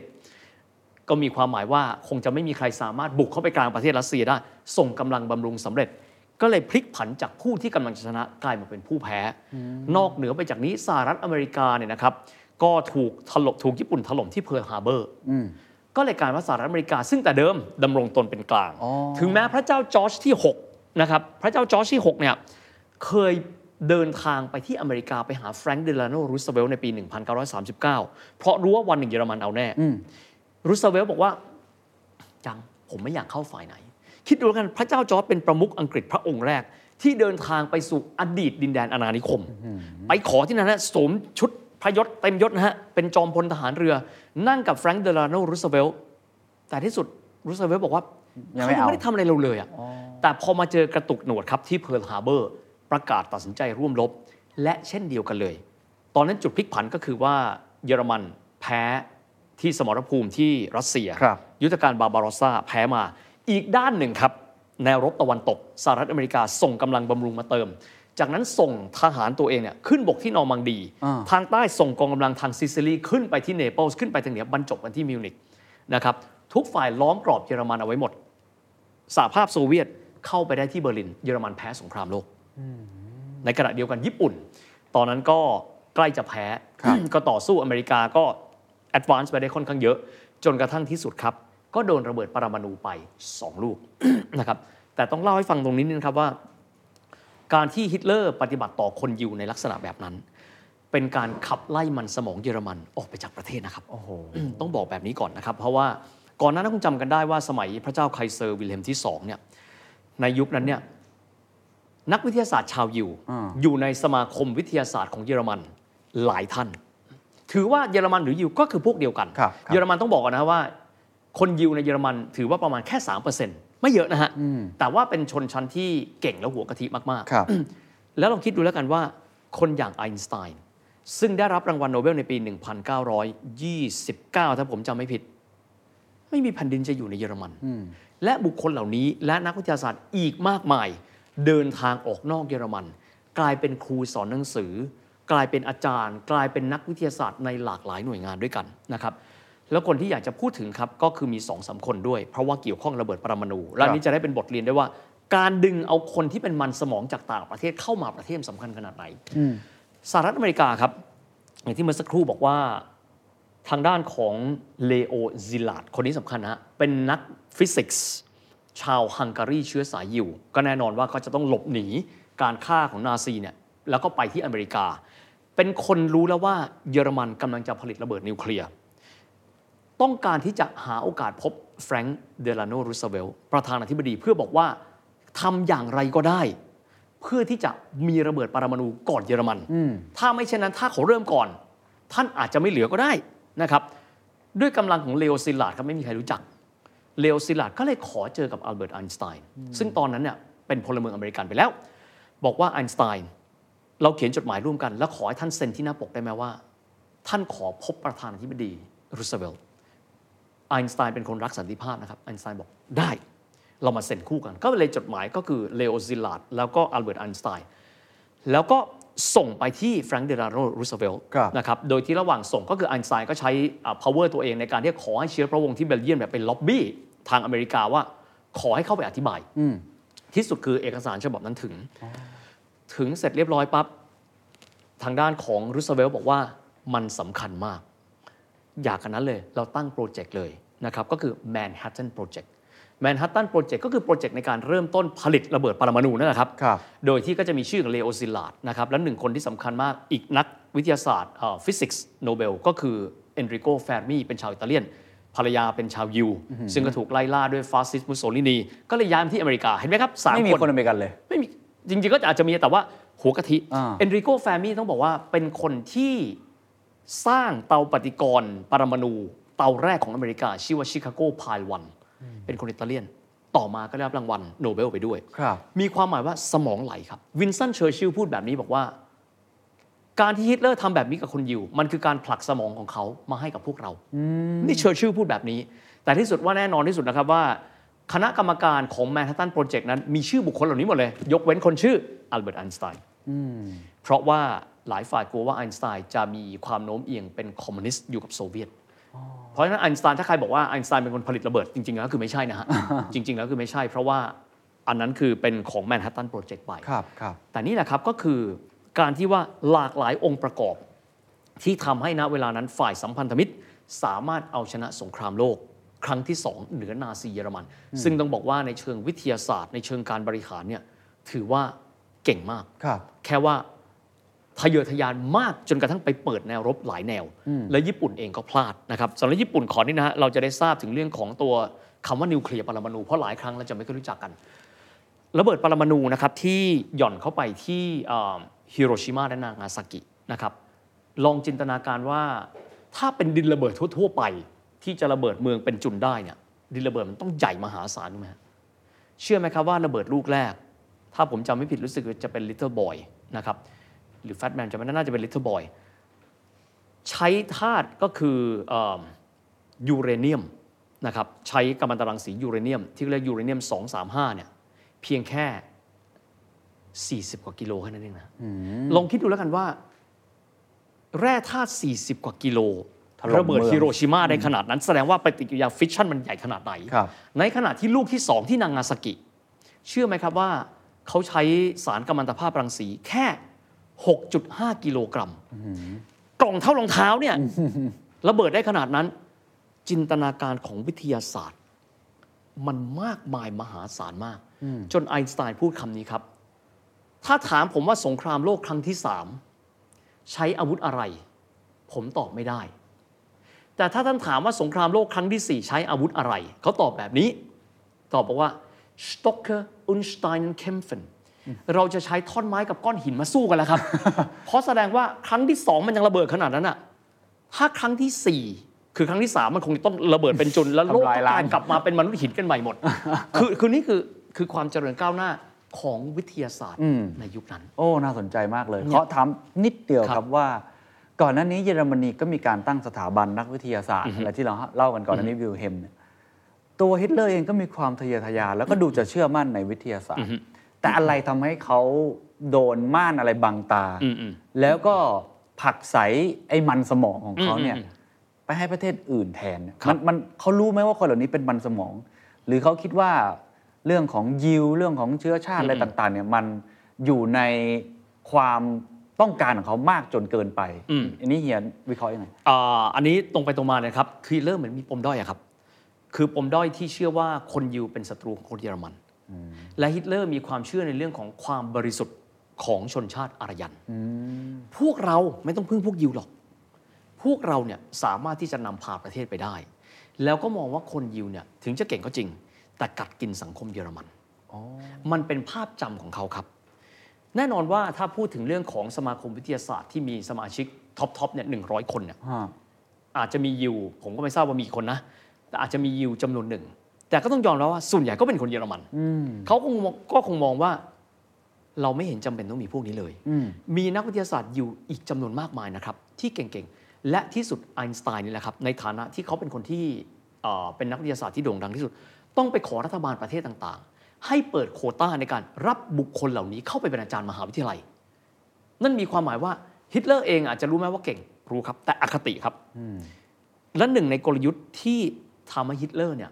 ก็มีความหมายว่าคงจะไม่มีใครสามารถบุกเข้าไปกลางประเทศรัสเซียได้ ส่งกำลังบำรุงสำเร็จ ก็เลยพลิกผันจากผู้ที่กำลังจะชนะกลายมาเป็นผู้แพ้ นอกเหนือไปจากนี้สหรัฐอเมริกาเนี่ยนะครับก็ถูกถล่มถูกญี่ปุ่นถล่มที่เพิร์ลฮาร์เบอร์ก็เลยกลายว่าสหรัฐอเมริกา ซึ่งแต่เดิมดำรงตนเป็นกลางอ๋อถึงแม้พระเจ้าจอร์จที่6นะครับพระเจ้าจอร์จที่6เนี่ยเคย เดินทางไปที่อเมริกาไปหาแฟรงค์เดลาโนรูสเวลต์ในปี 1939 เพราะรู้ว่าวันหนึ่งเยอรมันเอาแน่รูสเวลต์บอกว่า ยังผมไม่อยากเข้าฝ่ายไหน คิดดูแล้วกันพระเจ้าจอร์จเป็นประมุขอังกฤษพระองค์แรก ที่เดินทางไปสู่อดีตดินแดนอาณานิคม ไปขอที่นั่นนะสวมชุดพระยศเต็มยศนะฮะเป็นจอมพลทหารเรือ นั่งกับแฟรงค์เดลาโนรูสเวลต์แต่ที่สุดรูสเวลต์บอกว่ายังเขาไม่ยังเอาไม่ได้ทำอะไรเราเลยอะแต่พอมาเจอกระตุกหนวดครับที่เพิร์ลฮาร์เบอร์ ประกาศตัดสินใจร่วมรบและเช่นเดียวกันเลย ตอนนั้นจุดพลิกผันก็คือว่าเยอรมันแพ้ที่สมรภูมิที่รัสเซียครับยุทธการบาร์บารอสซาแพ้มา อีกด้านหนึ่งครับ แนวรบตะวันตกสหรัฐอเมริกาส่งกำลังบำรุงมาเติม จากนั้นส่งทหารตัวเองเนี่ยขึ้นบกที่นอร์มังดีอ่าทางใต้ส่งกองกำลังทางซิซิลีขึ้นไปที่เนเปิลส์ขึ้นไปทางเหนือบรรจบกันที่มิวนิกนะครับทุกฝ่ายล้อมกรอบเยอรมันเอาไว้หมดสหภาพโซเวียตเข้าไปได้ที่เบอร์ลิน เยอรมันแพ้สงครามโลก ในขณะเดียวกันญี่ปุ่น ตอนนั้นก็ใกล้จะแพ้ ก็ต่อสู้อเมริกาก็ advance ไปได้ค่อนข้างเยอะ จนกระทั่งที่สุดครับ ก็โดนระเบิดปรมาณูไป 2 ลูกนะครับแต่ต้องเล่าให้ฟังตรงนี้นิดนะครับว่า การที่ฮิตเลอร์ปฏิบัติต่อคนยิวในลักษณะแบบนั้น เป็นการขับไล่มันสมองเยอรมันออกไปจากประเทศนะครับโอ้โหต้องบอกแบบนี้ก่อนนะครับ เพราะว่าก่อนหน้านั้นคงจำกันได้ว่าสมัยพระเจ้าไคเซอร์วิลเฮล์มที่สองเนี่ยในยุคนั้นเนี่ย นักวิทยาศาสตร์ชาวยิวอ่าอยู่ในสมาคมวิทยาศาสตร์ของเยอรมันหลายท่าน ถือว่าเยอรมันหรือยิวก็คือพวกเดียวกันครับครับเยอรมันต้องบอกก่อนนะว่า คนยิวในเยอรมันถือว่าประมาณแค่3%ไม่เยอะนะฮะแต่ว่าเป็นชนชั้นที่เก่งและหัวกะทิมากๆครับแล้วลองคิดดูแล้วกันว่า คนอย่างไอน์สไตน์ซึ่งได้รับรางวัลโนเบลในปี 1929 ถ้าผมจำไม่ผิด ไม่มีแผ่นดินจะอยู่ในเยอรมัน และบุคคลเหล่านี้และนักวิทยาศาสตร์อีกมากมาย เดินทางออกนอกเยอรมัน กลายเป็นครูสอนหนังสือ กลายเป็นอาจารย์ กลายเป็นนักวิทยาศาสตร์ในหลากหลายหน่วยงานด้วยกันนะครับแล้วคนที่อยากจะพูดถึงครับก็คือมีสองสามคนด้วย เพราะว่าเกี่ยวข้องระเบิดปรมาณูและอันนี้จะได้เป็นบทเรียนได้ว่า การดึงเอาคนที่เป็นมันสมองจากต่างประเทศเข้ามาประเทศสำคัญขนาดไหนสหรัฐอเมริกาครับ อย่างที่เมื่อสักครู่บอกว่าทางด้านของเลโอซิลาดคนนี้สำคัญนะฮะเป็นนักฟิสิกส์ ชาวฮังการีเชื้อสายยิว ก็แน่นอนว่าเขาจะต้องหลบหนีการฆ่าของนาซีเนี่ยแล้วก็ไปที่อเมริกา เป็นคนรู้แล้วว่าเยอรมันกำลังจะผลิตระเบิดนิวเคลียร์ต้องการที่จะหาโอกาสพบแฟรงค์เดลาโนรูสเวลต์ประธานาธิบดีเพื่อบอกว่าทำอย่างไรก็ได้ เพื่อที่จะมีระเบิดปรมาณูก่อนเยอรมัน ถ้าไม่เช่นนั้นถ้าเขาเริ่มก่อน ท่านอาจจะไม่เหลือก็ได้นะครับ ด้วยกำลังของเลโอซิลลาร์ดครับไม่มีใครรู้จัก เลโอซิลลาร์ดก็เลยขอเจอกับอัลเบิร์ตไอน์สไตน์ซึ่งตอนนั้นเนี่ยเป็นพลเมืองอเมริกันไปแล้ว บอกว่าไอน์สไตน์เราเขียนจดหมายร่วมกัน แล้วขอให้ท่านเซ็นที่หน้าปกได้ไหมว่า ท่านขอพบประธานาธิบดีรูสเวลต์ไอน์สไตน์เป็นคนรักสันติภาพนะครับไอน์สไตน์บอกได้ เรามาเซ็นคู่กัน ก็เลยจดหมายก็คือเลโอซิลลาร์ดแล้วก็อัลเบิร์ตไอน์สไตน์แล้วก็ ส่งไปที่แฟรงคลินเดลาโนรูสเวลต์ครับนะครับ โดยที่ระหว่างส่งก็คือไอน์สไตน์ก็ใช้อ่า power ตัวเองในการที่จะขอให้เชื้อพระวงศ์ที่เบลเยียมเนี่ยเป็นล็อบบี้ทางอเมริกาว่า ขอให้เข้าไปอธิบาย ที่สุดคือเอกสารฉบับนั้นถึง ถึงเสร็จเรียบร้อยปั๊บ ทางด้านของรูสเวลต์บอกว่ามันสำคัญมาก อย่ากระนั้นเลยเราตั้งโปรเจกต์เลยนะครับ ก็คือ Manhattan Project Manhattan Project ก็คือโปรเจกต์ในการเริ่มต้นผลิตระเบิดปรมาณูนั่นแหละครับครับโดยที่ก็จะมีชื่อของเลโอซิลลาร์ดนะครับ และหนึ่งคนที่สำคัญมากอีกนักวิทยาศาสตร์ฟิสิกส์โนเบลก็คือเอนริโกแฟร์มีเป็นชาวอิตาเลียน ภรรยาเป็นชาวยิว ซึ่งก็ถูกไล่ล่าด้วยฟาสซิสต์มุสโสลินี ก็เลยย้ายมาที่อเมริกา เห็นไหมครับสามไม่มีคนคนอเมริกันเลย ไม่มี จริงๆ ก็อาจจะมีแต่ว่าหัวกะทิอ่าเอนริโกแฟร์มีต้องบอกว่าเป็นคนที่สร้างเตาปฏิกรณ์ปรมาณูเตาแรกของอเมริกาชื่อว่า Chicago Pile One เป็นคนอิตาเลียน ต่อมาก็ได้รับรางวัลโนเบลไปด้วยครับมีความหมายว่าสมองไหลครับ วินสตันเชอร์ชิลพูดแบบนี้บอกว่า การที่ฮิตเลอร์ทำแบบนี้กับคนยิว มันคือการผลักสมองของเขามาให้กับพวกเรา นี่เชอร์ชิลพูดแบบนี้ แต่ที่สุดว่าแน่นอนที่สุดนะครับว่าคณะกรรมการของ Manhattan Project นั้นมีชื่อบุคคลเหล่านี้หมดเลย ยกเว้นคนชื่ออัลเบิร์ตไอน์สไตน์เพราะว่าหลายฝ่ายกลัวว่าไอน์สไตน์จะมีความโน้มเอียงเป็นคอมมิวนิสต์อยู่กับโซเวียต เพราะฉะนั้นไอน์สไตน์ถ้าใครบอกว่าไอน์สไตน์เป็นคนผลิตระเบิดจริงๆแล้วคือไม่ใช่นะฮะจริง ๆ แล้วคือไม่ใช่ เพราะว่าอันนั้นคือเป็นของ Manhattan Project ไปครับครับแต่นี่แหละครับก็คือการที่ว่าหลากหลายองค์ประกอบ ที่ทำให้ณเวลานั้นฝ่ายสัมพันธมิตรสามารถเอาชนะสงครามโลก ครั้งที่สองเหนือนาซีเยอรมัน ซึ่งต้องบอกว่าในเชิงวิทยาศาสตร์ ในเชิงการบริหารเนี่ยถือว่าเก่งมากครับแค่ว่า ทะเยอทะยานมากจนกระทั่งไปเปิดแนวรบหลายแนว และญี่ปุ่นเองก็พลาดนะครับสำหรับญี่ปุ่นขอนี่นะฮะเราจะได้ทราบถึงเรื่องของตัวคำว่านิวเคลียร์ปรมาณูเพราะหลายครั้งเราจะไม่เคอยรู้จักกันระเบิดปรมาณูนะครับที่หย่อนเข้าไปที่ฮิโรชิมาและนางาซากินะครับลองจินตนาการว่าถ้าเป็นดินระเบิดทั่ว ๆ ไป ที่จะระเบิดเมืองเป็นจุนได้เนี่ยดินระเบิดมันต้องใหญ่มหาศาลถูกไหมฮะเชื่อไหมครับว่าระเบิดลูกแรก ถ้าผมจำไม่ผิดรู้สึกว่าจะเป็น Little Boy นะครับ หรือ Fat Man จะไม่น่าจะเป็น Little Boy ใช้ธาตุก็คือเออยูเรเนียมนะครับใช้กัมมันตรังสียูเรเนียม ที่เรียกยูเรเนียม 235เนี่ยเพียงแค่ 40 กว่ากิโลแค่นั้นเองนะลองคิดดูแล้วกันว่า แร่ธาตุ 40 กว่ากิโลถล่มระเบิดเมืองฮิโรชิมาได้ขนาดนั้น แสดงว่าปฏิกิริยาฟิชชันมันใหญ่ขนาดไหนครับในขณะที่ลูกที่สองที่นางาซากิ เชื่อไหมครับว่าเขาใช้สารกัมมันตภาพรังสีแค่ 6.5 กิโลกรัม กล่องเท่ารองเท้าเนี่ยระเบิดได้ขนาดนั้น จินตนาการของวิทยาศาสตร์ มันมากมายมหาศาลมาก จนไอน์สไตน์พูดคำนี้ครับ ถ้าถามผมว่าสงครามโลกครั้งที่สามใช้อาวุธอะไร ผมตอบไม่ได้ แต่ถ้าท่านถามว่าสงครามโลกครั้งที่สี่ใช้อาวุธอะไร เขาตอบแบบนี้ ตอบบอกว่า Stocker und Steinen kämpfen เราจะใช้ท่อนไม้กับก้อนหินมาสู้กันแล้วครับ เพราะแสดงว่าครั้งที่สองมันยังระเบิดขนาดนั้นอะถ้าครั้งที่สี่คือครั้งที่สามมันคงต้องระเบิดเป็นจุนแล้วโลกทำลายต้องล้างการกลับมาเป็นมนุษย์หินกันใหม่หมด คือคือนี่คือคือความเจริญก้าวหน้าของวิทยาศาสตร์ในยุคนั้น โอ้ น่าสนใจมากเลยเนี่ยขอถามนิดเดียวคครัรับบว่า ก่อนหน้านี้เยอรมนีก็มีการตั้งสถาบันนักวิทยาศาสตร์อะไรที่เราเล่ากันก่อนหน้านี้วิลเฮมเนี่ยตัวฮิตเลอร์เองก็มีความทะเยอทะยานแล้วก็ดูจะเชื่อมั่นในวิทยาศาสตร์ แต่อะไรทำให้เขาโดนม่านอะไรบังตาอืมอืมแล้วก็ผลักไสไอ้มันสมองของเขาเนี่ยอืมอืมไปให้ประเทศอื่นแทนเนี่ยครัมับนมันเขารู้ไหมว่าคนเหล่านี้เป็นมันสมอง หรือเขาคิดว่าเรื่องของยิวเรื่องของเชื้อชาติอะไรต่างๆเนี่ยมันอยู่ในความต้องการของเขามากจนเกินไปอันนี้เฮียวิเคราะห์ยังไงอ่าอันนี้ตรงไปตรงมาเลยครับคือเริ่มเหมือนมีปมด้อยอะครับ คือปมด้อยที่เชื่อว่าคนยิวเป็นศัตรูของคนเยอรมัน และฮิตเลอร์มีความเชื่อในเรื่องของความบริสุทธิ์ของชนชาติอารยันพวกเราไม่ต้องพึ่งพวกยิวหรอก พวกเราเนี่ยสามารถที่จะนำพาประเทศไปได้ แล้วก็มองว่าคนยิวเนี่ยถึงจะเก่งก็จริง แต่กัดกินสังคมเยอรมัน มันเป็นภาพจำของเขาครับ แน่นอนว่าถ้าพูดถึงเรื่องของสมาคมวิทยาศาสตร์ที่มีสมาชิก top top เนี่ยหนึ่งร้อยคนเนี่ยฮะอาจจะมียิว ผมก็ไม่ทราบว่ามีกี่คนนะ แต่อาจจะมียิวจำนวนหนึ่ง แต่ก็ต้องยอมรับว่าส่วนใหญ่ก็เป็นคนเยอรมันเขาคงมองก็คงมองว่า เราไม่เห็นจำเป็นต้องมีพวกนี้เลย มีนักวิทยาศาสตร์ยิวอีกจำนวนมากมายนะครับ ที่เก่งๆ และที่สุดไอน์สไตน์นี่แหละครับในฐานะที่เขาเป็นคนที่เอ่อเป็นนักวิทยาศาสตร์ที่โด่งดังที่สุด ต้องไปขอรัฐบาลประเทศต่างๆ ให้เปิดโควต้าในการรับบุคคลเหล่านี้เข้าไปเป็นอาจารย์มหาวิทยาลัย นั่นมีความหมายว่าฮิตเลอร์เองอาจจะรู้ไหมว่าเก่งรู้ครับ แต่อคติครับและหนึ่งในกลยุทธ์ที่ทำให้ฮิตเลอร์เนี่ย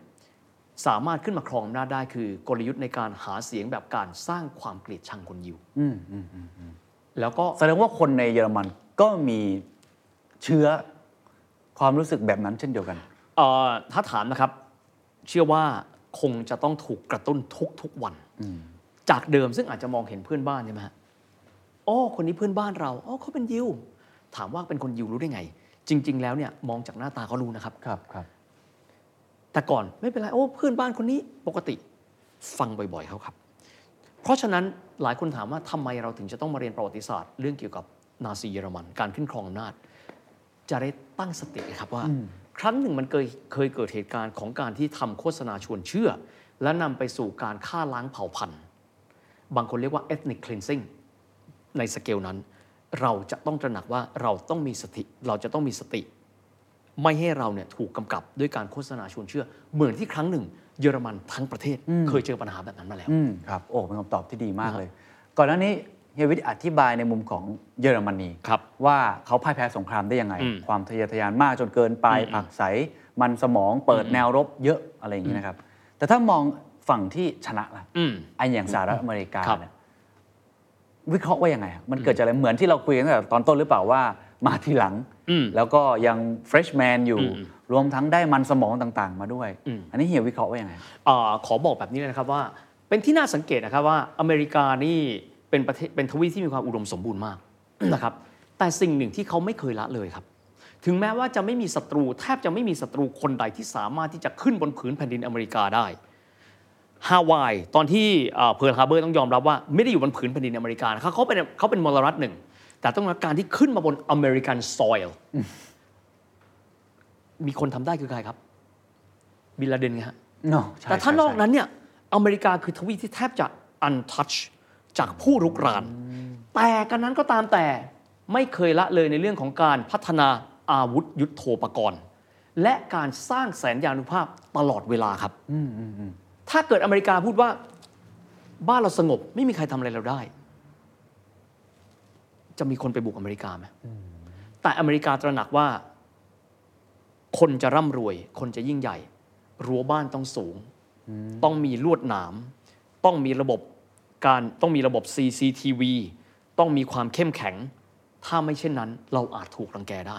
สามารถขึ้นมาครองอำนาจได้คือกลยุทธ์ในการหาเสียงแบบการสร้างความเกลียดชังคนยิวแล้วก็แสดงว่าคนในเยอรมันก็มีเชื้อความรู้สึกแบบนั้นเช่นเดียวกันเอ่อถ้าถามนะครับ เชื่อว่าคงจะต้องถูกกระตุ้นทุกๆวัน จากเดิมซึ่งอาจจะมองเห็นเพื่อนบ้านใช่ไหมฮะโอ้คนนี้เพื่อนบ้านเราอ๋อเขาเป็นยิว ถามว่าเป็นคนยิวรู้ได้ไง จริง ๆ แล้วเนี่ยมองจากหน้าตาเขารู้นะครับครับครับ แต่ก่อนไม่เป็นไร โอ้เพื่อนบ้านคนนี้ปกติฟังบ่อยๆเขาครับ เพราะฉะนั้นหลายคนถามว่าทำไมเราถึงจะต้องมาเรียนประวัติศาสตร์ เรื่องเกี่ยวกับนาซีเยอรมัน การขึ้นครองอำนาจ จะได้ตั้งสติครับว่า ครั้งหนึ่งมันเคยเคยเกิดเหตุการณ์ของการที่ทำโฆษณาชวนเชื่อ และนำไปสู่การฆ่าล้างเผ่าพันธุ์ บางคนเรียกว่า ethnic cleansing ในสเกลนั้น เราจะต้องตระหนักว่าเราต้องมีสติ เราจะต้องมีสติ ไม่ให้เราเนี่ยถูกกำกับด้วยการโฆษณาชวนเชื่อ เหมือนที่ครั้งหนึ่ง เยอรมันทั้งประเทศ เคยเจอปัญหาแบบนั้นมาแล้วอืมครับโอ้เป็นคำตอบที่ดีมากเลย ก่อนหน้านี้เฮียวิทย์อธิบายในมุมของเยอรมนีครับว่าเขาพ่ายแพ้สงครามได้ยังไงอืมความทะเยอทะยานมากจนเกินไปผลักใสมันสมองเปิดแนวรบเยอะอะไรอย่างนี้นะครับ แต่ถ้ามองฝั่งที่ชนะล่ะอืมไอ้อย่างสหรัฐอเมริกาครับเนี่ยวิเคราะห์ว่ายังไงอะมันเกิดจากอะไรเหมือนที่เราคุยกันตั้งแต่ตอนต้นหรือเปล่าว่า มาทีหลังอืมแล้วก็ยังเฟรชแมนอยู่อืมรวมทั้งได้มันสมองต่างๆ มาด้วยอืมอันนี้เฮียวิเคราะห์ว่ายังไงอาขอบอกแบบนี้เลยนะครับว่า เป็นที่น่าสังเกตนะครับว่าอเมริกานี่เป็นประเทศเป็นทวีปที่มีความอุดมสมบูรณ์มากนะครับแต่สิ่งหนึ่งที่เขาไม่เคยละเลยครับ ถึงแม้ว่าจะไม่มีศัตรูแทบจะไม่มีศัตรูคนใดที่สามารถที่จะขึ้นบนผืนแผ่นดินอเมริกาได้ฮาวายตอนที่เพิร์ลฮาร์เบอร์ต้องยอมรับว่าไม่ได้อยู่บนผืนแผ่นดินอเมริกานะครับเขาเป็นเขาเป็นมลรัฐหนึ่ง แต่ต้องรับการที่ขึ้นมาบน American soil มีคนทำได้คือใครครับ บินลาเดนไงฮะ No ใช่แต่ถ้าใช่นอกใช่นั้นเนี่ยอเมริกาคือทวีปที่แทบจะ untouch จากผู้รุกราน แต่กระนั้นก็ตามแต่ไม่เคยละเลยในเรื่องของการพัฒนาอาวุธยุทโธปกรณ์ และการสร้างแสนยานุภาพตลอดเวลาครับ ถ้าเกิดอเมริกาพูดว่า บ้านเราสงบไม่มีใครทำอะไรเราได้ จะมีคนไปบุกอเมริกาไหมแต่อเมริกาตระหนักว่า คนจะร่ำรวย คนจะยิ่งใหญ่ รั้วบ้านต้องสูง ต้องมีลวดหนาม ต้องมีระบบการต้องมีระบบ CCTV ต้องมีความเข้มแข็ง ถ้าไม่เช่นนั้น เราอาจถูกรังแกได้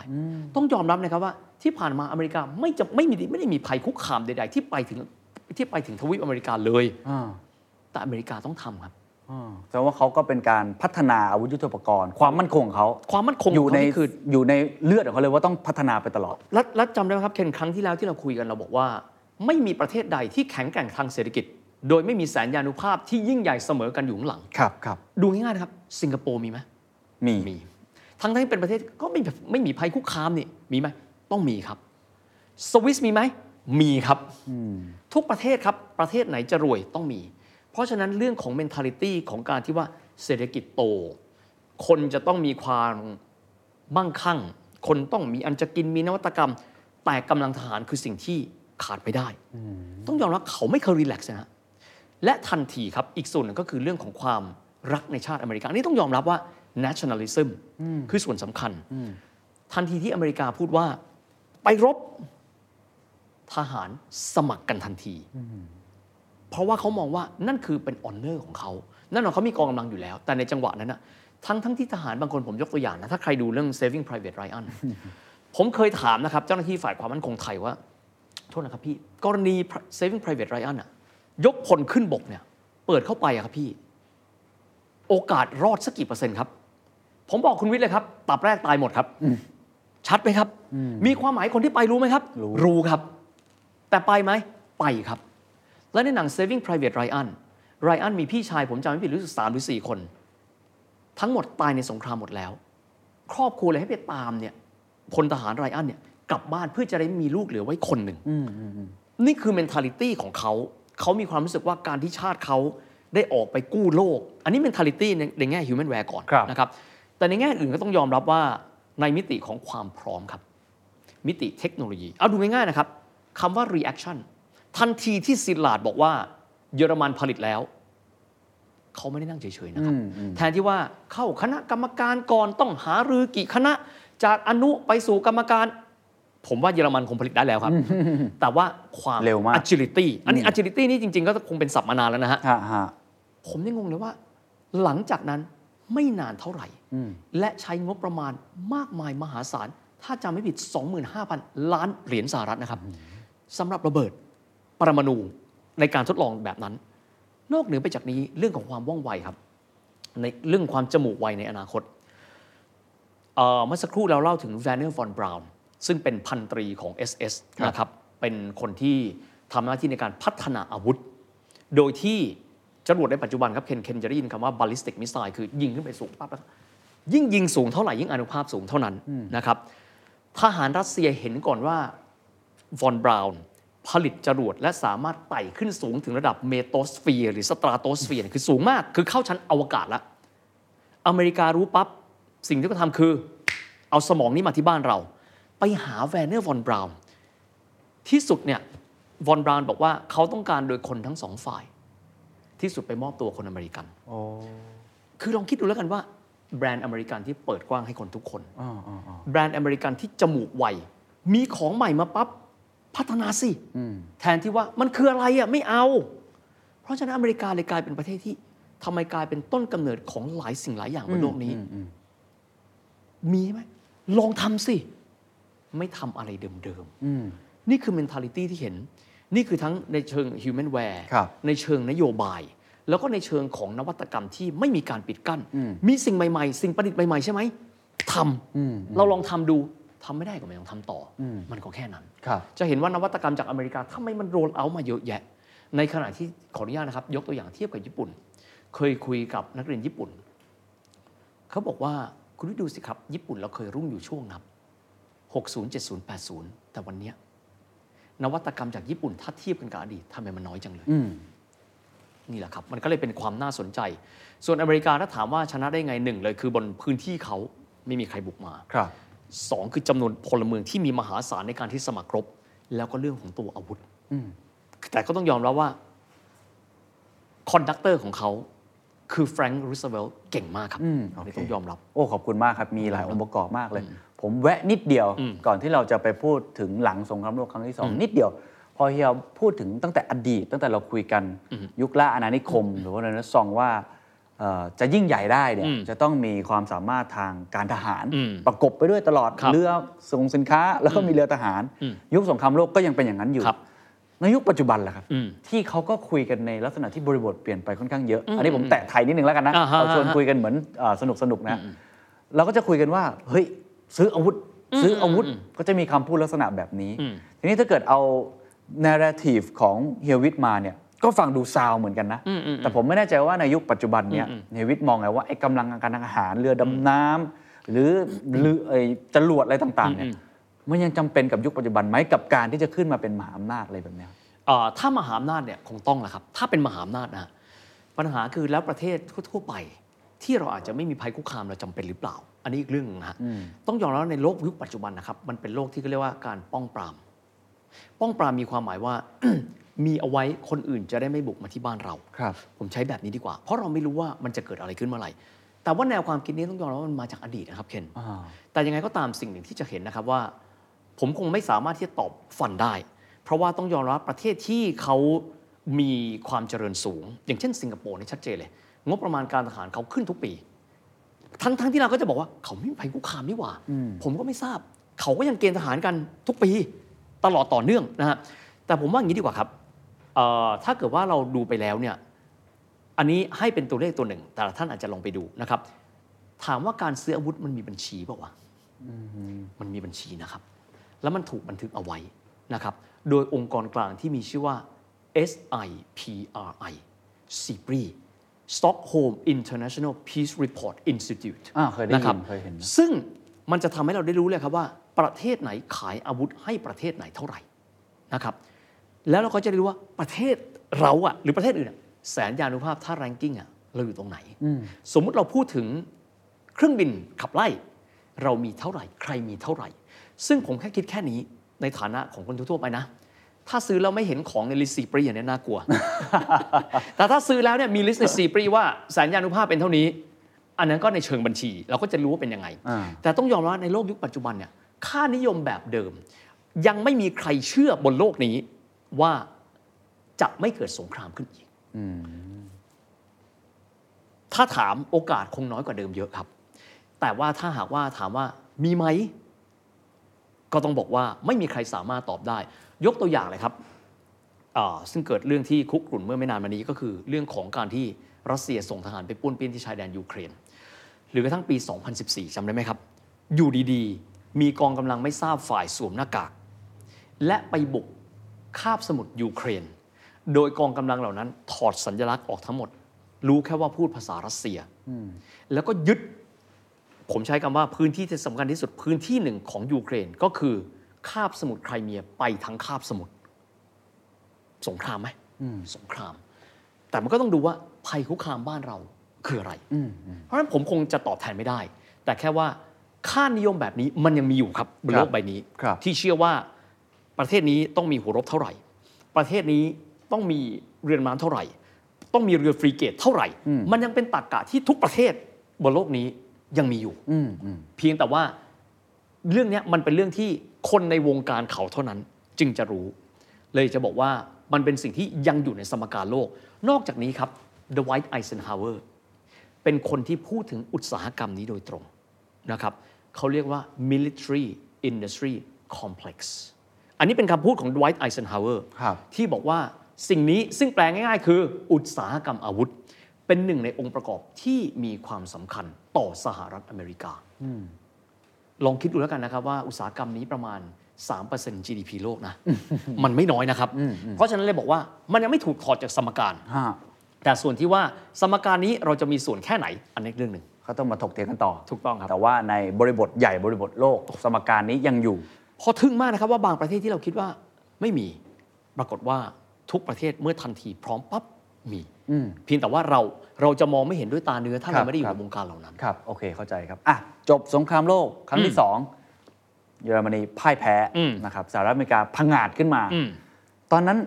ต้องยอมรับนะครับว่าที่ผ่านมาอเมริกาไม่จะไม่มีไม่ได้มีภัยคุกคามใด ๆ ที่ไปถึงที่ไปถึงทวีปอเมริกาเลยอ่าแต่อเมริกาต้องทำครับอ่า แสดงว่าเขาก็เป็นการพัฒนาอาวุธยุทโธปกรณ์ ความมั่นคงของเขาความมั่นคงอยู่ของในเขานี่คืออยู่ในเลือดของเขาเลยว่าต้องพัฒนาไปตลอดและและจำได้ไหมครับเคนครั้งที่แล้วที่เราคุยกันเราบอกว่า ไม่มีประเทศใดที่แข็งแกร่งทางเศรษฐกิจ โดยไม่มีแสนยานุภาพที่ยิ่งใหญ่เสมอกันอยู่ข้างหลังครับครับดูง่ายๆนะครับสิงคโปร์มีไหมมีมี ทั้งที่เป็นประเทศก็ไม่ไม่มีภัยคุกคามนี่มีไหมต้องมีครับ สวิสมีไหมมีครับทุกประเทศครับประเทศไหนจะรวยต้องมี เพราะฉะนั้นเรื่องของ mentality ของการที่ว่าเศรษฐกิจโต คนจะต้องมีความมั่งคั่ง คนต้องมีอันจะกินมีนวัตกรรม แต่กำลังทหารคือสิ่งที่ขาดไม่ได้ ต้องยอมรับเขาไม่เคยรีแลกซ์นะฮะและทันทีครับอีกส่วนหนึ่งก็คือเรื่องของความรักในชาติอเมริกาอันนี่ต้องยอมรับว่า nationalism คือส่วนสำคัญ ทันทีที่อเมริกาพูดว่าไปรบทหารสมัครกันทันที เพราะว่าเขามองว่านั่นคือเป็นออนเนอร์ของเขานั่นหมายเขามีกองกำลังอยู่แล้ว แต่ในจังหวะนั้นนะทั้งทั้งที่ทหารบางคนผมยกตัวอย่างนะ ถ้าใครดูเรื่อง saving private Ryan ผมเคยถามนะครับ เจ้าหน้าที่ฝ่ายความมั่นคงไทยว่า โทษนะครับพี่ กรณี saving private Ryan อะยกพลขึ้นบกเนี่ย เปิดเข้าไปอะครับพี่โโอกาสรอดสักกี่เปอร์เซ็นต์ครับ ผมบอกคุณวิทย์เลยครับ ตับแรกตายหมดครับ ชัดไหมครับ มีความหมายคนที่ไปรู้ไหมครับ รู้ครับ แต่ไปไหมไปครับ และในหนัง Saving Private Ryan Ryan มีพี่ชายผมจำไม่ผิดรู้สึกสามหรือสี่คน ทั้งหมดตายในสงครามหมดแล้ว ครอบครัวเลยให้ไปตามเนี่ยพลทหารไรอันเนี่ยกลับบ้านเพื่อจะได้มีลูกเหลือไว้คนหนึ่งนี่คือ mentality ของเขา เขามีความรู้สึกว่าการที่ชาติเขาได้ออกไปกู้โลก อันนี้ mentality ในในแง่ human w a r e ก่อนครับนะครับแต่ในแง่อื่นก็ต้องยอมรับว่าในมิติของความพร้อมครับ มิติเทคโนโลยี เอาดูง่ายๆนะครับคำว่า reaction ทันทีที่ซิลลาดบอกว่า เยอรมันผลิตแล้ว เขาไม่ได้นั่งเฉยๆนะครับ แทนที่ว่าเข้าคณะกรรมการก่อนต้องหารือกี่คณะ จากอนุไปสู่กรรมการ ผมว่าเยอรมันคงผลิตได้แล้วครับ แต่ว่าความ เร็วมาก agility อันนี้ agility นี่จริง ๆ ก็คงเป็นศัพท์มานานแล้วนะฮะฮะฮะผมยังงงเลยว่า หลังจากนั้นไม่นานเท่าไหร่ และใช้งบประมาณมากมายมหาศาล ถ้าจำไม่ผิด 25,000 ล้านเหรียญสหรัฐนะครับสำหรับระเบิด ปรมาณูในการทดลองแบบนั้น นอกเหนือไปจากนี้เรื่องของความว่องไวครับ ในเรื่องความจมูกไวในอนาคตเอ่อเมื่อสักครู่เราเล่าถึงแวร์เนอร์ฟอนบราวน์ซึ่งเป็นพันตรีของ SS นะครับ เป็นคนที่ทำหน้าที่ในการพัฒนาอาวุธ โดยที่จรวดในปัจจุบันครับ เคนเคนจะได้ยินคำว่า ballistic missile คือยิงขึ้นไปสูงปั๊บแล้วยิ่งยิงสูงเท่าไหร่ยิ่งอานุภาพสูงเท่านั้นนะครับทหารรัสเซียเห็นก่อนว่าวอนบราวน์ ผลิตจรวดและสามารถไต่ขึ้นสูงถึงระดับเมโซสเฟียร์หรือสตราโตสเฟียร์คือสูงมาก คือเข้าชั้นอวกาศแล้วอเมริการู้ปั๊บสิ่งที่เขาทำคือ เอาสมองนี้มาที่บ้านเรา ไปหาแวร์เนอร์วอนบราวน์ที่สุดเนี่ยวอนบราวน์บอกว่าเขาต้องการโดยคนทั้งสองฝ่าย ที่สุดไปมอบตัวคนอเมริกันโอ้คือลองคิดดูแล้วกันว่า แบรนด์อเมริกันที่เปิดกว้างให้คนทุกคนอ๋ออ๋ออ๋อแบรนด์อเมริกันที่จมูกไวมีของใหม่มาปั๊บ พัฒนาสิแทนที่ว่ามันคืออะไรอะไม่เอา เพราะฉะนั้นอเมริกาเลยกลายเป็นประเทศที่ทำไมกลายเป็นต้นกำเนิดของหลายสิ่งหลายอย่างบนโลกนี้ มีไหมลองทำสิ ไม่ทำอะไรเดิมๆนี่คือ mentality ที่เห็น นี่คือทั้งในเชิง human w a r e ครับในเชิงนโยบาย แล้วก็ในเชิงของนวัตกรรมที่ไม่มีการปิดกั้น มีสิ่งใหม่ ๆ สิ่งประดิษฐ์ใหม่ ๆ ใช่ไหมทำเราลองทำดู ทำไม่ได้ก็ไม่ต้องทำต่ออมันก็แค่นั้นครับจะเห็นว่านวัตกรรมจากอเมริกาทำไมมันโรลเอาท์มาเยอะแยะ ในขณะที่ขออนุญาตนะครับ ยกตัวอย่างเทียบกับญี่ปุ่น เคยคุยกับนักเรียนญี่ปุ่น เขาบอกว่าคุณดูสิครับ ญี่ปุ่นเราเคยรุ่งอยู่ช่วงนับ 60 70 80 แต่วันเนี้ยนวัตกรรมจากญี่ปุ่นถ้าเทียบกันกับอดีตทำไมมันน้อยจังเลยนี่แหละครับ มันก็เลยเป็นความน่าสนใจ ส่วนอเมริกาถ้าถามว่าชนะได้ไงหนึ่งเลยคือบนพื้นที่เขาไม่มีใครบุกมาครับ สองคือจำนวนพลเมืองที่มีมหาศาลในการที่สมัครรบ แล้วก็เรื่องของตัวอาวุธแต่ก็ต้องยอมรับว่า con ductor ของเขาคือแฟรงค์รูสเวลต์เก่งมากครับอืมอันนี้โอเคต้องยอมรับ โอ้ขอบคุณมากครับ มีหลายองค์ประกอบมากเลย ผมแวะนิดเดียว ก่อนที่เราจะไปพูดถึงหลังสงครามโลกครั้งที่สองนิดเดียว พอเฮียพูดถึงตั้งแต่อดีต ตั้งแต่เราคุยกันยุคล่าอาณานิคม หรือว่าเรเนซองส์ว่าเอ่อ จะยิ่งใหญ่ได้เนี่ยอืมจะต้องมีความสามารถทางการทหารอืมประกบไปด้วยตลอดครับเรือส่งสินค้า แล้วก็มีเรือทหารอืมยุคสงครามโลกก็ยังเป็นอย่างนั้นอยู่ครับในยุคปัจจุบันล่ะครับอืมที่เขาก็คุยกันในลักษณะที่บริบทเปลี่ยนไปค่อนข้างเยอะ อันนี้ผมแตะไทยนิดนึงแล้วกันนะอ่าฮะเราชวนคุยกันเหมือนสนุกสนุกๆนะเราก็จะคุยกันว่าเฮ้ยซื้ออาวุธ ซื้ออาวุธก็จะมีคำพูดลักษณะแบบนี้ ทีนี้ถ้าเกิดเอา narrative ของเฮียวิทมาเนี่ย ก็ฟังดูซาวเหมือนกันนะ แต่ผมไม่แน่ใจว่าในยุคปัจจุบันเนี่ยเฮียวิทมองไงว่าไอ้กำลังการทางอาหารเรือดำน้ำหรือเรือไอ้จรวดอะไรต่างๆเนี่ยมันยังจำเป็นกับยุคปัจจุบันไหมกับการที่จะขึ้นมาเป็นมหาอำนาจอะไรแบบเนี้ยเอ่อถ้ามหาอำนาจเนี่ยคงต้องแหละครับ ถ้าเป็นมหาอำนาจนะฮะปัญหาคือแล้วประเทศทั่วๆไป ที่เราอาจจะไม่มีภัยคุกคามเราจำเป็นหรือเปล่า อันนี้อีกเรื่องหนึงนะฮะต้องยอมรับว่าในโลกยุคปัจจุบันนะครับมันเป็นโลกที่เขาเรียกว่าการป้องปราม ป้องปรามมีความหมายว่า มีเอาไว้คนอื่นจะได้ไม่บุกมาที่บ้านเรา ครับ ผมใช้แบบนี้ดีกว่า เพราะเราไม่รู้ว่ามันจะเกิดอะไรขึ้นเมื่อไหร่ แต่ว่าแนวความคิดนี้ต้องยอมรับว่ามันมาจากอดีตนะครับเคนอ่า แต่ยังไงก็ตามสิ่งหนึ่งที่จะเห็นนะครับว่า ผมคงไม่สามารถที่จะตอบฟันได้ เพราะว่าต้องยอมรับประเทศที่เขามีความเจริญสูง อย่างเช่นสิงคโปร์นี่ชัดเจนเลย งบประมาณการทหารเขาขึ้นทุกปี ทั้งทั้งที่เราก็จะบอกว่าเขาไม่มีภัยคุกคามนี่หว่าผมก็ไม่ทราบ เขาก็ยังเกณฑ์ทหารกันทุกปีตลอดต่อเนื่องนะฮะแต่ผมว่าอย่างนี้ดีกว่าครับเอ่อ ถ้าเกิดว่าเราดูไปแล้วเนี่ยอันนี้ให้เป็นตัวเลขตัวหนึ่ง แต่ละท่านอาจจะลองไปดูนะครับ ถามว่าการซื้ออาวุธมันมีบัญชีเปล่าวะมันมีบัญชีนะครับ แล้วมันถูกบันทึกเอาไว้นะครับ โดยองค์กรกลางที่มีชื่อว่า SIPRI SIPRI Stockholm International Peace Report Institute อ่าเคยได้ยินนะครับเคยเห็นซึ่งมันจะทำให้เราได้รู้เลยครับว่า ประเทศไหนขายอาวุธให้ประเทศไหนเท่าไหร่นะครับ แล้วเราก็จะได้รู้ว่าประเทศเราอะหรือประเทศอื่นอะแสนยานุภาพถ้าแรงกิ้งอะเราอยู่ตรงไหน สมมุติเราพูดถึงเครื่องบินขับไล่ เรามีเท่าไหร่ ใครมีเท่าไหร่ ซึ่งผมแค่คิดแค่นี้ในฐานะของคนทั่วๆไปนะ ถ้าซื้อแล้วไม่เห็นของใน list สี่ปรีอย่างนี้น่ากลัว แต่ถ้าซื้อแล้วเนี่ยมี list ในสี่ปรีว่าแสนยานุภาพเป็นเท่านี้ อันนั้นก็ในเชิงบัญชี เราก็จะรู้ว่าเป็นยังไงอ่าแต่ต้องยอมรับว่าในโลกยุคปัจจุบันเนี่ยค่านิยมแบบเดิม ยังไม่มีใครเชื่อบนโลกนี้ ว่าจะไม่เกิดสงครามขึ้นอีกถ้าถามโอกาสคงน้อยกว่าเดิมเยอะครับ แต่ว่าถ้าหากว่าถามว่ามีไหม ก็ต้องบอกว่าไม่มีใครสามารถตอบได้ ยกตัวอย่างเลยครับ ซึ่งเกิดเรื่องที่คุกรุ่นเมื่อไม่นานมานี้ก็คือเรื่องของการที่รัสเซียส่งทหารไปป้วนเปี้ยนที่ชายแดนยูเครน หรือกระทั่งปี 2014จำได้ไหมครับ อยู่ดีๆ มีกองกำลังไม่ทราบฝ่ายสวมหน้ากาก และไปบุก คาบสมุทรยูเครน โดยกองกำลังเหล่านั้น ถอดสัญลักษณ์ออกทั้งหมด รู้แค่ว่าพูดภาษารัสเซียแล้วก็ยึด ผมใช้คำว่าพื้นที่ที่สำคัญที่สุดพื้นที่หนึ่งของยูเครนก็คือคาบสมุทรไครเมียไปทั้งคาบสมุทรสงครามไหมสงคราม แต่มันก็ต้องดูว่าภัยคุกคามบ้านเราคืออะไร เพราะฉะนั้นผมคงจะตอบแทนไม่ได้ แต่แค่ว่าค่านิยมแบบนี้มันยังมีอยู่ครับบนโลกใบนี้ครับที่เชื่อว่า ประเทศนี้ต้องมีหัวรบเท่าไหร่ ประเทศนี้ต้องมีเรือนม้าเท่าไหร่ ต้องมีเรือฟรีเกตเท่าไหร่ มันยังเป็นตรรกกะที่ทุกประเทศบนโลกนี้ยังมีอยู่อืมอืมเพียงแต่ว่าเรื่องเนี้ยมันเป็นเรื่องที่คนในวงการเขาเท่านั้นจึงจะรู้ เลยจะบอกว่ามันเป็นสิ่งที่ยังอยู่ในสมการโลก นอกจากนี้ครับ The White Eisenhower เป็นคนที่พูดถึงอุตสาหกรรมนี้โดยตรงนะครับเขาเรียกว่า military industry complex อันนี้เป็นคำพูดของ Dwight Eisenhower ครับที่บอกว่าสิ่งนี้ซึ่งแปลง่ายๆ คืออุตสาหกรรมอาวุธ เป็นหนึ่งในองค์ประกอบที่มีความสำคัญต่อสหรัฐอเมริกาลองคิดดูแล้วกันนะครับว่าอุตสาหกรรมนี้ประมาณ 3% GDP โลกนะ มันไม่น้อยนะครับ เพราะฉะนั้นเลยบอกว่ามันยังไม่ถูกถอดจากสมการฮะแต่ส่วนที่ว่าสมการนี้เราจะมีส่วนแค่ไหน อันนี้เรื่องหนึ่งเขาต้องมาถกเถียงกันต่อ ถูกต้องครับ แต่ว่าในบริบทใหญ่บริบทโลก สมการนี้ยังอยู่ พอทึ่งมากนะครับว่าบางประเทศที่เราคิดว่าไม่มีปรากฏว่าทุกประเทศเมื่อทันทีพร้อมปั๊บมีเพียงแต่ว่าเราเราจะมองไม่เห็นด้วยตาเนื้อถ้าครัเราบไม่ได้อยู่ครับในวงการเหล่านั้นครับโอเคเข้าใจครับอะจบสงครามโลกครั้งที่สองเยอรมนีพ่ายแพ้อืมนะครับสหรัฐอเมริกาพังงาดขึ้นมาอืมตอนนั้น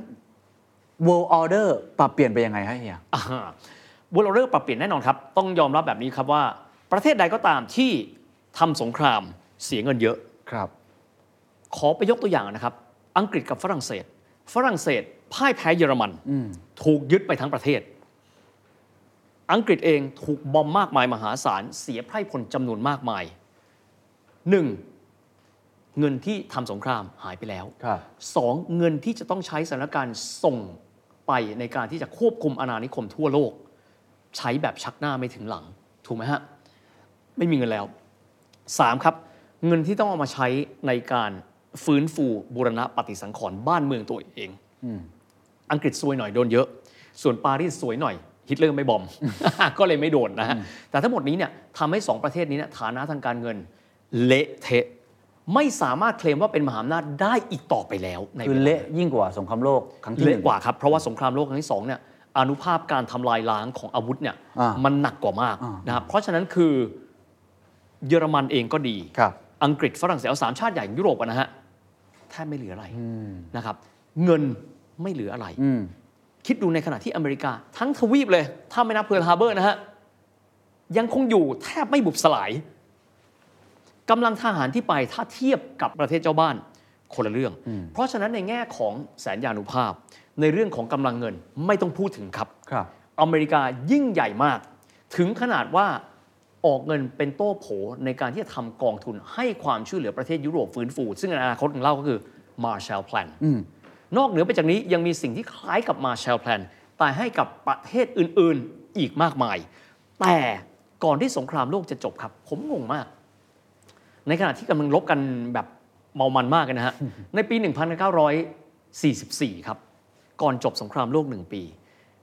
world order ปรับเปลี่ยนไปยังไงฮะเฮียบุลเริ่มปรับเปลี่ยนแน่นอนครับ ต้องยอมรับแบบนี้ครับว่า ประเทศใดก็ตามที่ทำสงครามเสียเงินเยอะครับ ขอไปยกตัวอย่างนะครับ อังกฤษกับฝรั่งเศส ฝรั่งเศสพ่ายแพ้เยอรมันถูกยึดไปทั้งประเทศ อังกฤษเองถูกบอมมากมายมหาศาล เสียไพร่พลจำนวนมากมายหนึ่งเงินที่ทำสงครามหายไปแล้วครับสองเงินที่จะต้องใช้สถานการณ์ส่งไปในการที่จะควบคุมอาณานิคมทั่วโลก ใช้แบบชักหน้าไม่ถึงหลัง ถูกไหมฮะ ไม่มีเงินแล้วสามครับ เงินที่ต้องเอามาใช้ในการ ฟื้นฟูบูรณะปฏิสังขรณ์บ้านเมืองตัวเองอังกฤษซวยหน่อยโดนเยอะ ส่วนปารีสสวยหน่อยฮิตเลอร์ไม่บอม ก็เลยไม่โดนนะฮะแต่ทั้งหมดนี้เนี่ยทำให้สองประเทศนี้เนี่ยฐานะทางการเงินเละเทะไม่สามารถเคลมว่าเป็นมหาอำนาจได้อีกต่อไปแล้วในคือวาเละยิ่งกว่าสงครามโลกครั้งที่หเละนึ่งกว่าครับเพราะว่าสงครามโลกครั้งที่สองเนี่ยอนุภาพการทำลายล้างของอาวุธเนี่ยอ่ามัมันหนักกว่ามากอ่านนะครับเพราะฉะนั้นคือเยอรมันเองก็ดีครับอังกฤษฝรั่งเศสเอาสามชาติใหญ่ของยุโรปอะนะฮะแทบไม่เหลืออะไรนะครับเงินไม่เหลืออะไรอืมคิดดูในขณะที่อเมริกา ทั้งทวีปเลย ถ้าไม่นับเพิร์ลฮาร์เบอร์นะฮะยังคงอยู่แทบไม่บุบสลายกำลังทหารที่ไปถ้าเทียบกับประเทศเจ้าบ้านคนละเรื่อง เพราะฉะนั้นในแง่ของแสนยานุภาพ ในเรื่องของกำลังเงินไม่ต้องพูดถึงครับครับอเมริกายิ่งใหญ่มาก ถึงขนาดว่า ออกเงินเป็นโต้โผในการที่จะทำกองทุนให้ความช่วยเหลือประเทศยุโรปฟื้นฟู ซึ่งในอนาคตของเราก็คือ Marshall Plan นอกเหนือไปจากนี้ยังมีสิ่งที่คล้ายกับ Marshall Plan แต่ให้กับประเทศอื่นๆอีกมากมาย แต่ก่อนที่สงครามโลกจะจบครับ ผมงงมาก ในขณะที่กำลังรบกันแบบเมามันมากเลยนะฮะ ในปี 1944 ครับ ก่อนจบสงครามโลกหนึ่งปี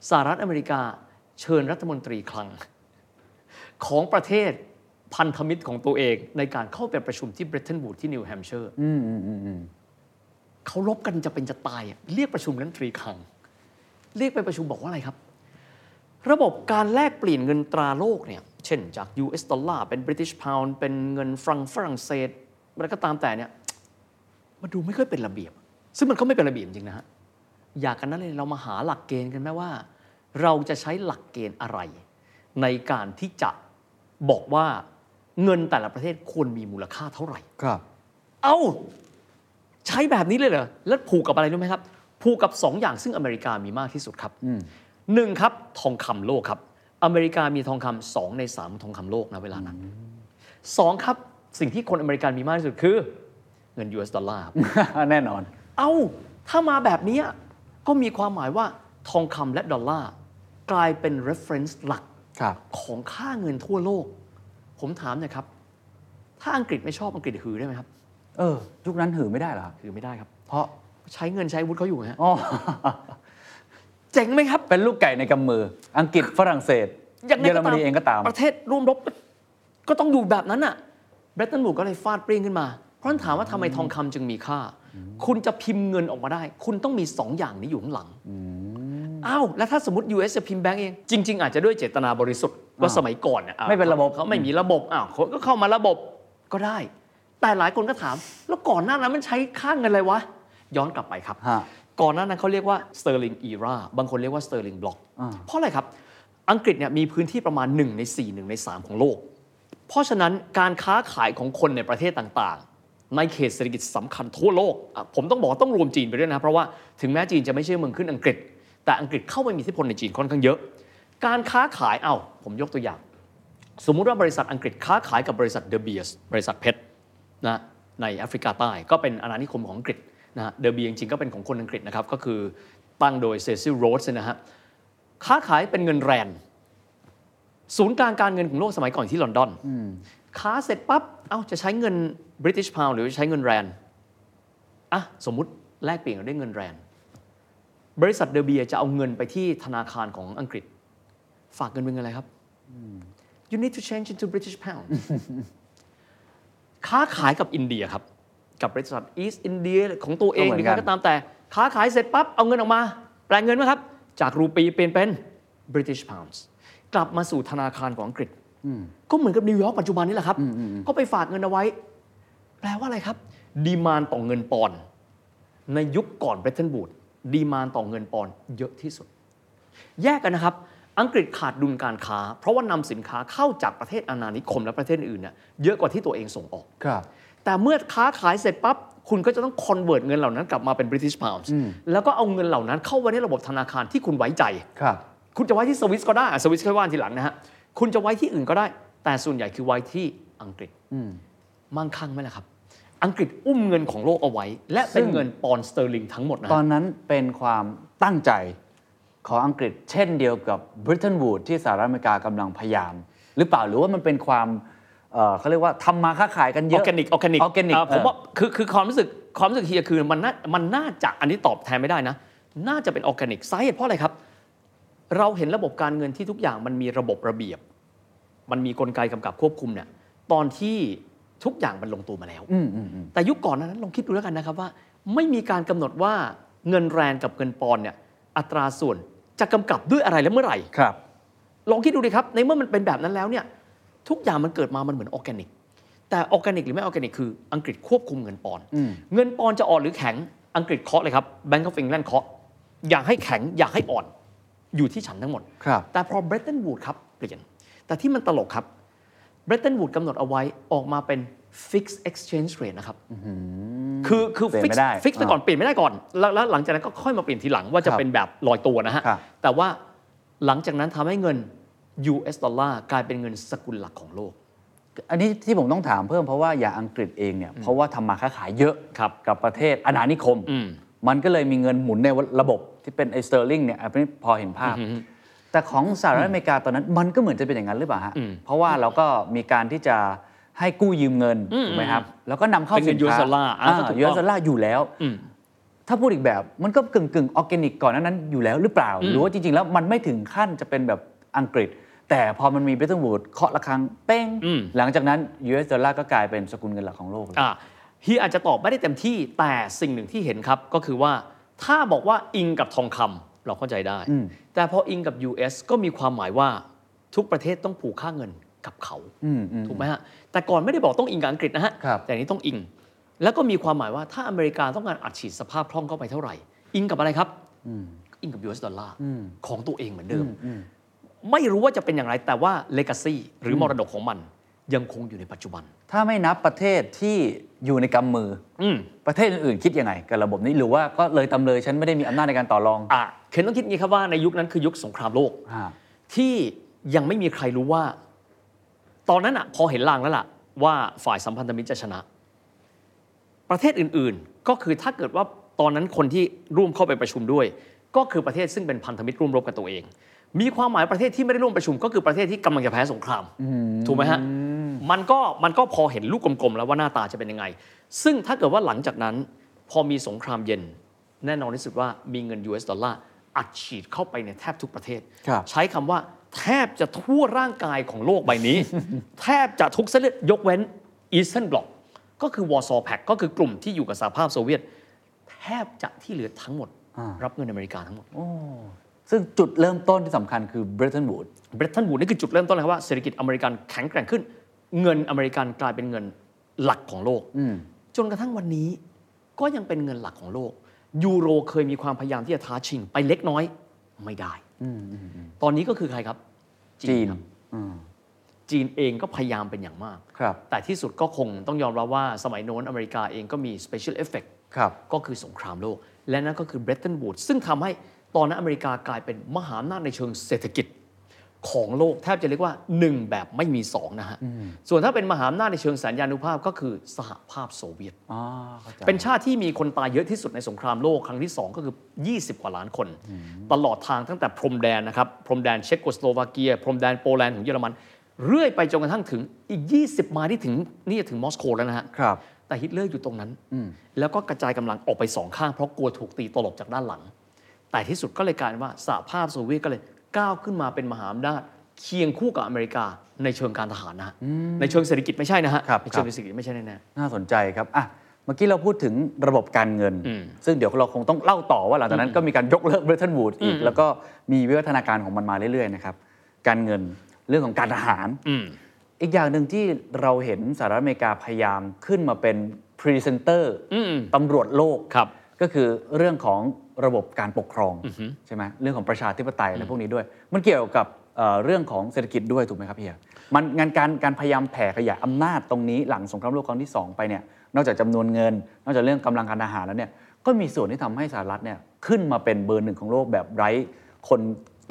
สหรัฐอเมริกาเชิญรัฐมนตรีคลัง ของประเทศพันธมิตรของตัวเองในการเข้าไปประชุมที่เบรตตันวูดส์ที่นิวแฮมป์เชอร์อืมอืมอืมอืมเขาลบกันจะเป็นจะตายอะเรียกประชุมรัฐมนตรีคลังเรียกไปประชุมบอกว่าอะไรครับ ระบบการแลกเปลี่ยนเงินตราโลกเนี่ย เช่นจาก US ดอลลาร์เป็น British Pound เป็นเงินฟรังฝรั่งเศสอะไรก็ตามแต่เนี่ยมันดูไม่ค่อยเป็นระเบียบ ซึ่งมันก็ไม่เป็นระเบียบจริงนะฮะอยากกันนั้นเลยเรามาหาหลักเกณฑ์กันไหมว่า เราจะใช้หลักเกณฑ์อะไร ในการที่จะ บอกว่าเงินแต่ละประเทศควรมีมูลค่าเท่าไหร่ ครับ เอา้า ใช้แบบนี้เลยเหรอ แล้วผูกกับอะไรรู้ไหมครับ ผูกกับ 2 อย่างซึ่งอเมริกามีมากที่สุดครับหนึ่งครับ ทองคำโลกครับ อเมริกามีทองคำสองในสามทองคำโลกนะเวลานั้นสองครับสิ่งที่คนอเมริกันมีมากที่สุดคือ เงิน US ดอลลาร์ครับแน่นอน เอา้า ถ้ามาแบบนี้ก็มีความหมายว่าทองคำและดอลลาร์กลายเป็น reference หลักครับ ของค่าเงินทั่วโลก ผมถามหนะครับ ถ้าอังกฤษไม่ชอบอังกฤษหือได้ไหมครับ เออยุคนั้นหือไม่ได้เหรอครับหือไม่ได้ครับ เพราะใช้เงินใช้อาวุธเขาอยู่ฮะอ๋อเจ๋งไหมครับ เป็นลูกไก่ในกำมือ อังกฤษฝรั่งเศสอย่างไรเยอรมนีเองก็ตาม ประเทศร่วมรบก็ก็ต้องอยู่แบบนั้นอะเบรตันบูดก็เลยฟาดเปรี้ยงขึ้นมา เพราะฉะนั้นถามว่าทำไมทองคำจึงมีค่า คุณจะพิมพ์เงินออกมาได้ คุณต้องมีสองอย่างนี้อยู่ข้างหลัง อ้าวแล้วถ้าสมมติ US จะพิมพ์แบงก์เอง จริง ๆ อาจจะด้วยเจตนาบริสุทธิ์ว่าสมัยก่อนเนี่ยอะไม่เป็นระบบเขาไม่มีระบบอ้าวคนก็เข้ามาระบบก็ได้ แต่หลายคนก็ถาม แล้วก่อนหน้านั้นมันใช้ค่าเงินอะไรวะ ย้อนกลับไปครับฮะก่อนหน้านั้นเขาเรียกว่า sterling era บางคนเรียกว่า sterling block อ่าเพราะอะไรครับอังกฤษเนี่ยมีพื้นที่ประมาณ 1 ใน 4 1 ใน 3 ของโลก เพราะฉะนั้นการค้าขายของคนในประเทศต่างๆ ในเขตเศรษฐกิจสำคัญทั่วโลกอะผมต้องบอกว่าต้องรวมจีนไปด้วยนะ เพราะว่าถึงแม้จีนจะไม่ใช่เมืองขึ้นอังกฤษ แต่อังกฤษเข้าไปมีอิทธิพลในจีนค่อนข้างเยอะ การค้าขายเอ้าผมยกตัวอย่าง สมมุติว่าบริษัทอังกฤษค้าขายกับบริษัทเดอ b เบียสบริษัทเพชรนะในแอฟริกาใต้ก็เป็นอาณานิคมของอังกฤษนะฮะเดอ b เบียจริงๆก็เป็นของคนอังกฤษนะครับก็คือตั้งโดยเซซิลโรดส์นะฮะค้าขายเป็นเงินแรนศูนย์กลางการเงินของโลกสมัยก่อนที่ลอนดอนค้าเสร็จปั๊บ เอ้า จะใช้เงิน British Pound หรือใช้เงินแรนอะ สมมุติแลกเปลี่ยนกันด้วยเงินแรน บริษัทเดอ b เบียจะเอาเงินไปที่ธนาคารของอังกฤษ ฝากเงินเป็นเงินอะไรครับ you need to change into British pound ค้าขายกับอินเดียครับ กับบริษัท East India ของตัวเองก็หเหมืรืออนกันใครก็ตามแต่ ค้าขายเสร็จปั๊บ เอาเงินออกมา แปลงเงินไหมครับ จากรูปีเปลี่ยนเป็น British pounds กลับมาสู่ธนาคารของอังกฤษ ก็เหมือนกับนิวยอร์กปัจจุบันนี่แหละครับ ก็ไปฝากเงินเอาไว้ แปลว่าอะไรครับ demand ต่อเงินปอนด์ในยุคก่อนเบรตตันวูดส์ demand ต่อเงินปอนด์เยอะที่สุด แยกกันนะครับ อังกฤษขาดดุลการค้า เพราะว่านำสินค้าเข้าจากประเทศอาณานิคมและประเทศอื่นเนี่ยเยอะกว่าที่ตัวเองส่งออกครับแต่เมื่อค้าขายเสร็จปั๊บคุณก็จะต้อง convert เงินเหล่านั้นกลับมาเป็น British Pounds แล้วก็เอาเงินเหล่านั้นเข้าไว้ในระบบธนาคารที่คุณไว้ใจครับคุณจะไว้ที่สวิสก็ได้อะสวิสค่อยว่าทีหลังนะฮะคุณจะไว้ที่อื่นก็ได้ แต่ส่วนใหญ่คือไว้ที่อังกฤษมั่งคั่งไหมล่ะครับ อังกฤษอุ้มเงินของโลกเอาไว้ และเป็นเงินปอนด์สเตอร์ลิงทั้งหมดนะฮะ ตอนนั้นเป็นความตั้งใจของอังกฤษ เช่นเดียวกับบริ t ตน w ูดที่สหรัฐอเมริกากำลังพยายาม หรือเปล่าหรือว่ามันเป็นความเอ่อเขาเรียกว่าทำมาค้าขายกันเยอะ organic organic organic ผมว่าคือคือความรู้สึกความรู้สึกเฮียคือมันน่ามันน่าจะอันนี้ตอบแทนไม่ได้นะ น่าจะเป็นออร์แกนิกสาเหตุเพราะอะไรครับ เราเห็นระบบการเงินที่ทุกอย่างมันมีระบบระเบียบ มันมีกลไกกำกับควบคุมเนี่ยตอนที่ ทุกอย่างมันลงตัวมาแล้วอืมอืมอืมแต่ยุคก่อนนั้นลองคิดดูแล้วกันนะครับว่า ไม่มีการกำหนดว่าเงินแรนกับเงินปอนด์เนี่ยอัตราส่วนจะกำกับด้วยอะไรและเมื่อไหร่ครับ ลองคิดดูดิครับ ในเมื่อมันเป็นแบบนั้นแล้วเนี่ยทุกอย่างมันเกิดมามันเหมือนออร์แกนิก แต่ออร์แกนิกหรือไม่ออร์แกนิกคืออังกฤษควบคุมเงินปอนด์เงินปอนด์จะอ่อนหรือแข็งอังกฤษเคาะเลยครับ Bank of England เคาะอยากให้แข็งอยากให้อ่อนอยู่ที่ฉันทั้งหมดครับแต่พอเบรตันวูดครับเปลี่ยนแต่ที่มันตลกครับ เบรตันวูดกำหนดเอาไว้ออกมาเป็น fixed exchange rate นะครับคือคือเปลี่ยน fix ไม่ได้ fix ไปอ่าก่อนเปลี่ยนไม่ได้ก่อนแล้วแล้วหลังจากนั้นก็ค่อยมาเปลี่ยนทีหลังว่าจะครับเป็นแบบลอยตัวนะฮะครับแต่ว่าหลังจากนั้นทำให้เงิน US ดอลลาร์กลายเป็นเงินสกุลหลักของโลก อันนี้ที่ผมต้องถามเพิ่มเพราะว่าอย่างอังกฤษเองเนี่ยเพราะว่าทำมาค้าขายเยอะครับกับประเทศอาณานิคมอืมมันก็เลยมีเงินหมุนในระบบที่เป็นไอ้สเตอร์ลิงเนี่ยอันนี้พอเห็นภาพ แต่ของสหรัฐอเมริกาตอนนั้นมันก็เหมือนจะเป็นอย่างนั้นหรือเปล่าฮะเพราะว่าเราก็มีการที่จะให้กู้ยืมเงินถูกไหมครับแล้วก็นำเข้าเป็นเงิสินน US ค้าดอลลาร์อ่าก็ถูกต้อง US dollar อยู่แล้วถ้าพูดอีกแบบมันก็กึ่งกึ่งออร์แกนิกก่อนหน้านั้นอยู่แล้วหรือเปล่า หรือว่าจริง ๆ แล้วมันไม่ถึงขั้นจะเป็นแบบอังกฤษ แต่พอมันมีเบรตตันวูดส์เคาะระฆังเป้ง หลังจากนั้น US ดอลลาร์ก็กลายเป็นสกุลเงินหลักของโลกเลยอะเฮียอาจจะตอบไม่ได้เต็มที่แต่สิ่งหนึ่งที่เห็นครับก็คือว่าถ้าบอกว่าอิงกับทองคำ เราเข้าใจได้ แต่พออิงกับ US ก็มีความหมายว่าทุกประเทศต้องผูกค่าเงินกับเขาถูกไหมฮะแต่ก่อนไม่ได้บอกต้องอิงกับอังกฤษนะฮะครับแต่อันนี้ต้องอิง แล้วก็มีความหมายว่าถ้าอเมริกาต้องการอัดฉีดสภาพคล่องเข้าไปเท่าไหร่ อิงกับอะไรครับอิงกับ US ดอลลาร์ของตัวเองเหมือนเดิม ไม่รู้ว่าจะเป็นอย่างไรแต่ว่า legacy หรือมรดกของมันยังคงอยู่ในปัจจุบัน ถ้าไม่นับประเทศที่ อยู่ในกำมืออมประเทศอื่นๆคิดยังไงกับระบบนี้หรือว่าก็เลยตำเลยฉันไม่ได้มีอำนาจในการต่อรองอะเคนต้องคิดงี้ครับว่าในยุคนั้นคือยุคสงครามโลกฮะที่ยังไม่มีใครรู้ว่า ตอนนั้นอะพอเห็นลางแล้วล่ะ ว่าฝ่ายสัมพันธมิตรจะชนะ ประเทศอื่นๆ ก็คือถ้าเกิดว่าตอนนั้นคนที่ร่วมเข้าไปประชุมด้วย ก็คือประเทศซึ่งเป็นพันธมิตรร่วมรบกับตัวเอง มีความหมายประเทศที่ไม่ได้ร่วมประชุมก็คือประเทศที่กำลังจะแพ้สงครามถูกไหมฮะมันก็มันก็พอเห็นลูกกลมๆแล้วว่าหน้าตาจะเป็นยังไง ซึ่งถ้าเกิดว่าหลังจากนั้น พอมีสงครามเย็น แน่นอนที่สุดว่ามีเงิน US ดอลลาร์อัดฉีดเข้าไปในแทบทุกประเทศครับใช้คำว่าแทบจะทั่วร่างกายของโลกใบนี้ แทบจะทุกเส้นเลือดยกเว้น Eastern Bloc ก็คือ Warsaw Pact ก็คือกลุ่มที่อยู่กับสหภาพโซเวียต แทบจะที่เหลือทั้งหมด รับเงินอเมริกาทั้งหมด ซึ่งจุดเริ่มต้นที่สำคัญคือเบรตันวูดเบรตันวูดนี่คือจุดเริ่มต้นเลยครับว่าเศรษฐกิจอเมริกันแข็งแกร่งขึ้น เงินอเมริกันกลายเป็นเงินหลักของโลกจนกระทั่งวันนี้ก็ยังเป็นเงินหลักของโลก ยูโรเคยมีความพยายามที่จะท้าชิง ไปเล็กน้อยไม่ได้ตอนนี้ก็คือใครครับ จีนครับจีนเองก็พยายามเป็นอย่างมากครับแต่ที่สุดก็คงต้องยอมรับว่าสมัยโน้นอเมริกาเองก็มี special effect ครับก็คือสงครามโลก และนั่นก็คือเบรตันวูดซึ่งทำให้ ตอนนั้นอเมริกากลายเป็นมหาอำนาจในเชิงเศรษฐกิจของโลกแทบจะเรียกว่า 1 แบบไม่มี2นะฮะ ส่วนถ้าเป็นมหาอำนาจในเชิงสัญญานุภาพก็คือสหภาพโซเวียตอ๋อเข้าใจเป็นชาติที่มีคนตายเยอะที่สุดในสงครามโลกครั้งที่ 2 ก็คือ 20 กว่าล้านคน ตลอดทางตั้งแต่พรมแดนนะครับ พรมแดนเช็กโกสโลวาเกีย พรมแดนโปแลนด์ของเยอรมัน เรื่อยไปจนกระทั่งถึงอีก 20ไมาที่ถึงนี่จะถึงมอสโกแล้วนะฮะครับแต่ฮิตเลอร์อยู่ตรงนั้น แล้วก็กระจายกำลังออกไปสองข้างเพราะกลัวถูกตีตลบจากด้านหลัง แต่ที่สุดก็เลยกลายเป็นว่าสหภาพโซเวียตก็เลยก้าวขึ้นมาเป็นมหาอำนาจเคียงคู่กับอเมริกาในเชิงการทหารนะฮะในเชิงเศรษฐกิจไม่ใช่นะฮะครับในเชิงครับเศรษฐกิจไม่ใช่แน่ๆน่าสนใจครับอะเมื่อกี้เราพูดถึงระบบการเงินอืมซึ่งเดี๋ยวเราคงต้องเล่าต่อว่าหลังจากนั้นก็มีการยกเลิกเบรตันวูดอีก แล้วก็มีวิวัฒนาการของมันมาเรื่อยๆนะครับการเงินเรื่องของการทหารอืมอีกอย่างหนึ่งที่เราเห็นสหรัฐอเมริกาพยายามขึ้นมาเป็นพรีเซนเตอร์อืมตำรวจโลกครับก็คือเรื่องของ ระบบการปกครองใช่ไหมเรื่องของประชาธิปไตยและพวกนี้ด้วย มันเกี่ยวกับเอ่อเรื่องของเศรษฐกิจด้วยถูกไหมครับพี่เฮียมันงานการการพยายามแผ่ขยายอำนาจตรงนี้หลังสงครามโลกครั้งที่ 2 ไปเนี่ยนอกจากจำนวนเงิน นอกจากเรื่องกำลังการทหารแล้วเนี่ยก็มีส่วนที่ทำให้สหรัฐเนี่ยขึ้นมาเป็นเบอร์หนึ่งของโลกแบบไร้คน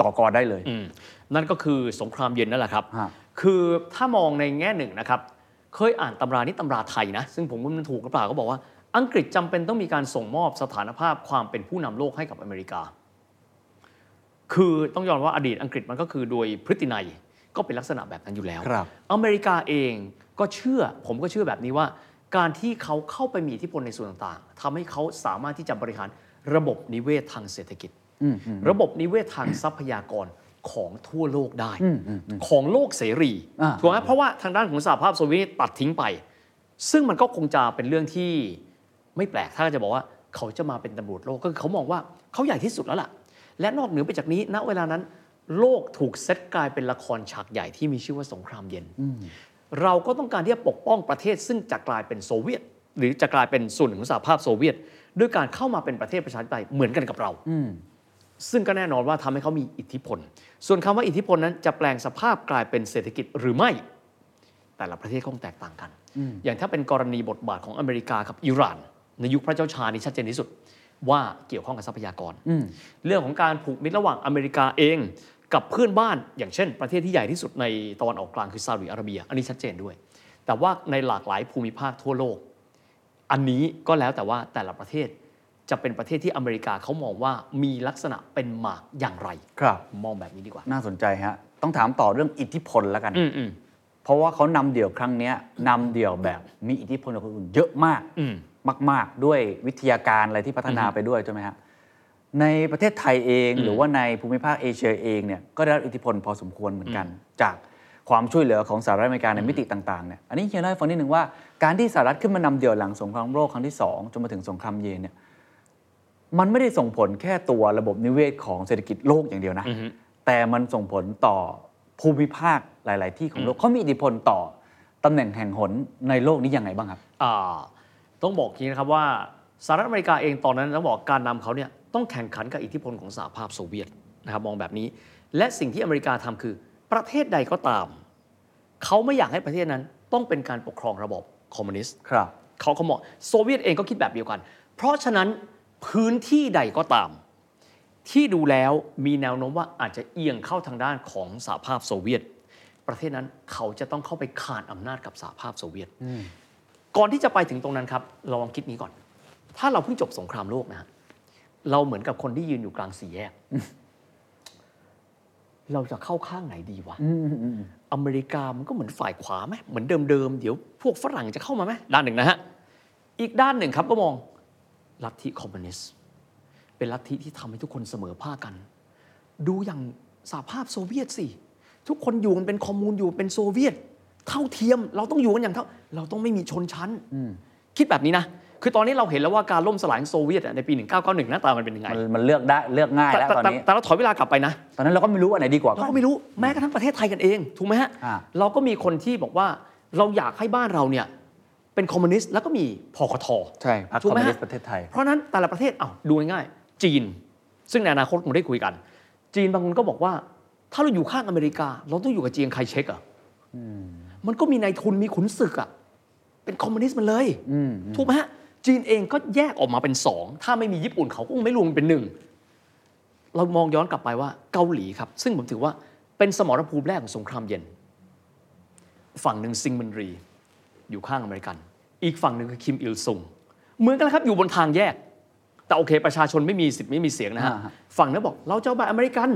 ต่อกรได้เลยอืมนั่นก็คือสงครามเย็นนั่นแหละครับฮะคือถ้ามองในแง่หนึ่งนะครับ เคยอ่านตำรานี่ตำราไทยนะ ซึ่งผมว่ามันถูกหรือเปล่าก็บอกว่า อังกฤษจำเป็นต้องมีการส่งมอบสถานภาพความเป็นผู้นำโลกให้กับอเมริกา คือต้องยอมรับว่าอดีตอังกฤษมันก็คือโดยพฤตินัยก็เป็นลักษณะแบบนั้นอยู่แล้วครับอเมริกาเองก็เชื่อ ผมก็เชื่อแบบนี้ว่า การที่เขาเข้าไปมีอิทธิพลในส่วนต่างๆทำให้เขาสามารถที่จะบริหารระบบนิเวศทางเศรษฐกิจ ระบบนิเวศทางทรัพยากรของทั่วโลกได้ ของโลกเสรีอ่าถูกไหมเพราะว่าทางด้านของสหภาพโซเวียตตัดทิ้งไป ซึ่งมันก็คงจะเป็นเรื่องที่ ไม่แปลกถ้าจะบอกว่าเขาจะมาเป็นตำรวจโลกก็คือเขามองว่าเขาใหญ่ที่สุดแล้วล่ะ และนอกเหนือไปจากนี้ณเวลานั้น โลกถูกเซตกลายเป็นละครฉากใหญ่ที่มีชื่อว่าสงครามเย็น เราก็ต้องการที่จะปกป้องประเทศซึ่งจะกลายเป็นโซเวียต หรือจะกลายเป็นส่วนหนึ่งของสหภาพโซเวียต ด้วยการเข้ามาเป็นประเทศประชาธิปไตยเหมือนกันกับเราซึ่งก็แน่นอนว่าทำให้เขามีอิทธิพล ส่วนคำว่าอิทธิพลนั้นจะแปลงสภาพกลายเป็นเศรษฐกิจหรือไม่ แต่ละประเทศคงแตกต่างกัน อย่างถ้าเป็นกรณีบทบาทของอเมริกากับอิหร่าน ในยุคพระเจ้าชานี่ชัดเจนที่สุด ว่าเกี่ยวข้องกับทรัพยากร เรื่องของการผูกมิตรระหว่างอเมริกาเองกับเพื่อนบ้านอย่างเช่น ประเทศที่ใหญ่ที่สุดในตะวันออกกลางคือซาอุดิอาระเบีย อันนี้ชัดเจนด้วย แต่ว่าในหลากหลายภูมิภาคทั่วโลก อันนี้ก็แล้วแต่ว่าแต่ละประเทศจะเป็นประเทศที่อเมริกาเขามองว่ามีลักษณะเป็นหมากอย่างไร ครับ มองแบบนี้ดีกว่า น่าสนใจฮะ ต้องถามต่อเรื่องอิทธิพลแล้วกัน อืมอืมเพราะว่าเขานำเดี่ยวครั้งเนี้ยนำเดี่ยวแบบมีอิทธิพลกับคนอื่นเยอะมาก อืม มาก ๆ ด้วยวิทยาการอะไรที่พัฒนาไปด้วยใช่ไหมฮะในประเทศไทยเองหรือว่าในภูมิภาคเอเชียเองเนี่ยก็ได้รับอิทธิพลพอสมควรเหมือนกัน จากความช่วยเหลือของสหรัฐอเมริกาในมิติต่างๆเนี่ยอันนี้เฮียเล่าให้ฟังนิดหนึ่งว่าการที่สหรัฐขึ้นมานำเดี่ยวหลังสงครามโลกครั้งที่สองจนมาถึงสงครามเย็นเนี่ยมันไม่ได้ส่งผลแค่ตัวระบบนิเวศของเศรษฐกิจโลกอย่างเดียวนะแต่มันส่งผลต่อภูมิภาคหลาย ๆ ที่ของโลกเขามีอิทธิพลต่อตำแหน่งแห่งหนในโลกนี้ยังไงบ้างครับอ่า ต้องบอกอย่างนี้นะครับว่าสหรัฐอเมริกาเองตอนนั้นต้องบอกการนำเขาเนี่ยต้องแข่งขันกับอิทธิพลของสหภาพโซเวียตนะครับมองแบบนี้ และสิ่งที่อเมริกาทำคือประเทศใดก็ตาม เขาไม่อยากให้ประเทศนั้นต้องเป็นการปกครองระบบคอมมิวนิสต์ครับเขาเขามองโซเวียตเองก็คิดแบบเดียวกัน เพราะฉะนั้นพื้นที่ใดก็ตาม ที่ดูแล้วมีแนวโน้มว่าอาจจะเอียงเข้าทางด้านของสหภาพโซเวียต ประเทศนั้นเขาจะต้องเข้าไปขานอำนาจกับสหภาพโซเวียต ก่อนที่จะไปถึงตรงนั้นครับเราลองคิดนี้ก่อน ถ้าเราเพิ่งจบสงครามโลกนะฮะเราเหมือนกับคนที่ยืนอยู่กลางสี่แยก เราจะเข้าข้างไหนดีวะอเมริกามันก็เหมือนฝ่ายขวาไหมเหมือนเดิมๆเดี๋ยวพวกฝรั่งจะเข้ามาไหมด้านหนึ่งนะฮะอีกด้านหนึ่งครับก็มองลัทธิคอมมิวนิสต์เป็นลัทธิที่ทำให้ทุกคนเสมอภาคกัน ดูอย่างสหภาพโซเวียตสิทุกคนอยู่กันเป็น commune อยู่เป็นโซเวียต เท่าเทียม เราต้องอยู่กันอย่างเท่า เราต้องไม่มีชนชั้น คิดแบบนี้นะ คือตอนนี้เราเห็นแล้วว่าการล่มสลายของโซเวียตอะในปี 1991หน้าตามันเป็นยังไง มันมันเลือกได้เลือกง่ายแต่แล้วแต่ตอนแต่นี้ แต่เราถอยเวลากลับไปนะ ตอนนั้นเราก็ไม่รู้อันไหนดีกว่าเราก็ไม่รู้แม้กระทั่งประเทศไทยกันเองถูกไหมฮะอ่าเราก็มีคนที่บอกว่าเราอยากให้บ้านเราเนี่ยเป็นคอมมิวนิสต์แล้วก็มีพคทใช่ ถูกไหมฮะ พรรคถูคอมมิวนิสต์ประเทศไทย เพราะฉะนั้นแต่ละประเทศอ้าวดูง่ายๆจีน ซึ่งในอนาคตคงได้คุยกัน จีนบางคนก็บอกว่า ถ้าเราอยู่ข้างอเมริกา เราต้องอยู่กับเจียงไคเชกอะ มันก็มีนายทุนมีขุนศึกอะเป็นคอมมิวนิสต์มันเลยถูกไหมฮะจีนเองก็แยกออกมาเป็นสองถ้าไม่มีญี่ปุ่นเขาก็คงไม่รวมเป็นหนึ่งเรามองย้อนกลับไปว่าเกาหลีครับ ซึ่งผมถือว่าเป็นสมรภูมิแรกของสงครามเย็น ฝั่งหนึ่งซิงมันรี อยู่ข้างอเมริกัน อีกฝั่งหนึ่งคือคิมอิลซุงเหมือนกันเลยครับอยู่บนทางแยก แต่โอเค ประชาชนไม่มีสิทธิ์ไม่มีเสียงนะฮะอ่าฮะฝั่งนั้นบอกเราจะเอาแบบอเมริกัน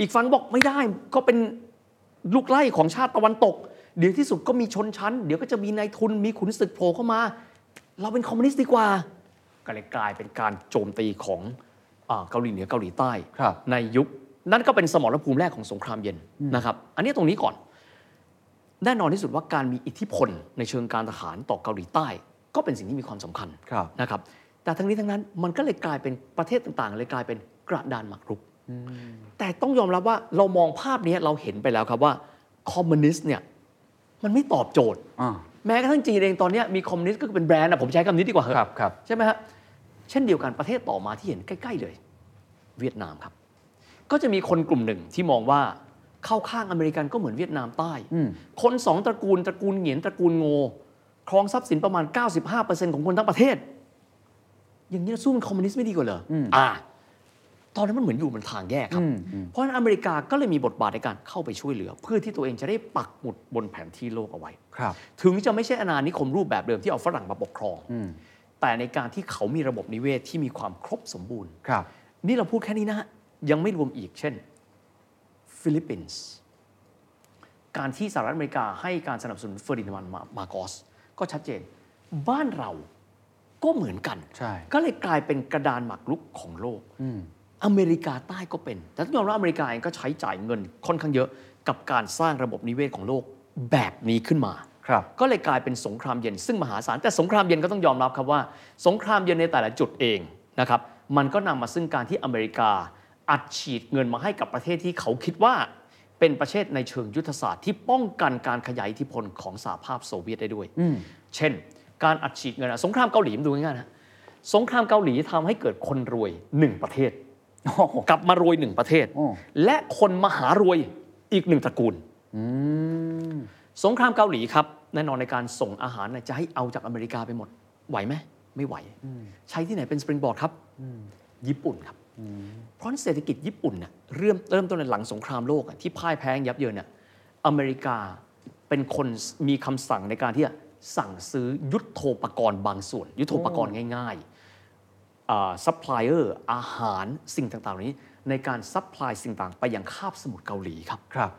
อีกฝั่งบอกไม่ได้ก็เป็นลูกไล่ของชาติตะวันตก เดี๋ยวที่สุดก็มีชนชั้น เดี๋ยวก็จะมีนายทุนมีขุนศึกโผล่เข้ามา เราเป็นคอมมิวนิสต์ดีกว่า ก็เลยกลายเป็นการโจมตีของอาเกาหลีเหนือเกาหลีใต้ครับในยุค นั่นก็เป็นสมรภูมิแรกของสงครามเย็นนะครับ อันนี้ตรงนี้ก่อน แน่นอนที่สุดว่าการมีอิทธิพลในเชิงการทหารต่อเกาหลีใต้ ก็เป็นสิ่งที่มีความสำคัญครับนะครับ แต่ทั้งนี้ทั้งนั้นมันก็เลยกลายเป็นประเทศต่างๆ เลยกลายเป็นกระดานหมากรุกแต่ต้องยอมรับว่าเรามองภาพนี้เราเห็นไปแล้วครับว่าคอมมิวนิสต์เนี่ย มันไม่ตอบโจทย์อ่าแม้กระทั่งจีนเองตอนเนี้ยมีคอมมิวนิสต์ก็คือเป็นแบรนด์นะผมใช้คำนี้ดีกว่าเหอะครับครับใช่ไหมฮะเช่นเดียวกันประเทศต่อมาที่เห็นใกล้ ๆ เลย เวียดนามครับ ก็จะมีคนกลุ่มหนึ่งที่มองว่าเข้าข้างอเมริกันก็เหมือนเวียดนามใต้ คนสองตระกูลตระกูลเหงียนตระกูลโงครองทรัพย์สินประมาณ 95%ของคนทั้งประเทศ อย่างนี้สู้มันคอมมิวนิสต์ไม่ดีกว่าเหรอออ่า ตอนนั้นมันเหมือนอยู่บนทางแยกครับ เพราะฉะนั้นอเมริกาก็เลยมีบทบาทในการเข้าไปช่วยเหลือ เพื่อที่ตัวเองจะได้ปักหมุดบนแผนที่โลกเอาไว้ครับ ถึงจะไม่ใช่อาณานิคมรูปแบบเดิมที่เอาฝรั่งมาปกครอง แต่ในการที่เขามีระบบนิเวศที่มีความครบสมบูรณ์ครับ นี่เราพูดแค่นี้นะฮะยังไม่รวมอีกเช่น ฟิลิปปินส์การที่สหรัฐอเมริกาให้การสนับสนุนเฟอร์ดินานด์มามาร์กอสก็ชัดเจน บ้านเราก็เหมือนกันใช่ก็เลยกลายเป็นกระดานหมากรุกของโลก อเมริกาใต้ก็เป็น แต่ต้องยอมรับอเมริกาเองก็ใช้จ่ายเงินค่อนข้างเยอะกับการสร้างระบบนิเวศของโลกแบบนี้ขึ้นมา ครับ ก็เลยกลายเป็นสงครามเย็นซึ่งมหาศาล แต่สงครามเย็นก็ต้องยอมรับครับว่า สงครามเย็นในแต่ละจุดเองนะครับมันก็นำมาซึ่งการที่อเมริกาอัดฉีดเงินมาให้กับประเทศที่เขาคิดว่าเป็นประเทศในเชิงยุทธศาสตร์ที่ป้องกันการขยายอิทธิพลของสหภาพโซเวียตได้ด้วย เช่น การอัดฉีดเงินอะสงครามเกาหลีมันดูง่ายๆนะสงครามเกาหลีทำให้เกิดคนรวยหนึ่งประเทศโอ้โห กลับมารวยหนึ่งประเทศโอ้และคนมหารวยอีกหนึ่งตระกูลสงครามเกาหลีครับ แน่นอนในการส่งอาหารน่ะจะให้เอาจากอเมริกาไปหมด ไหวไหมไม่ไหว ใช้ที่ไหนเป็น springboard ครับญี่ปุ่นครับเพราะฉะนั้นเศรษฐกิจญี่ปุ่นเนี่ยเริ่มเริ่มต้นในหลังสงครามโลกอะที่พ่ายแพ้ยับเยินเนี่ยอเมริกาเป็นคนมีคำสั่งในการที่จะสั่งซื้อยุทโธปกรณ์บางส่วน ยุทโธปกรณ์ง่าย ๆ ซัพพลายเออร์อาหารสิ่งต่างๆเหล่านี้ ในการ supply สิ่งต่างไปยังคาบสมุทรเกาหลีครับ ครับ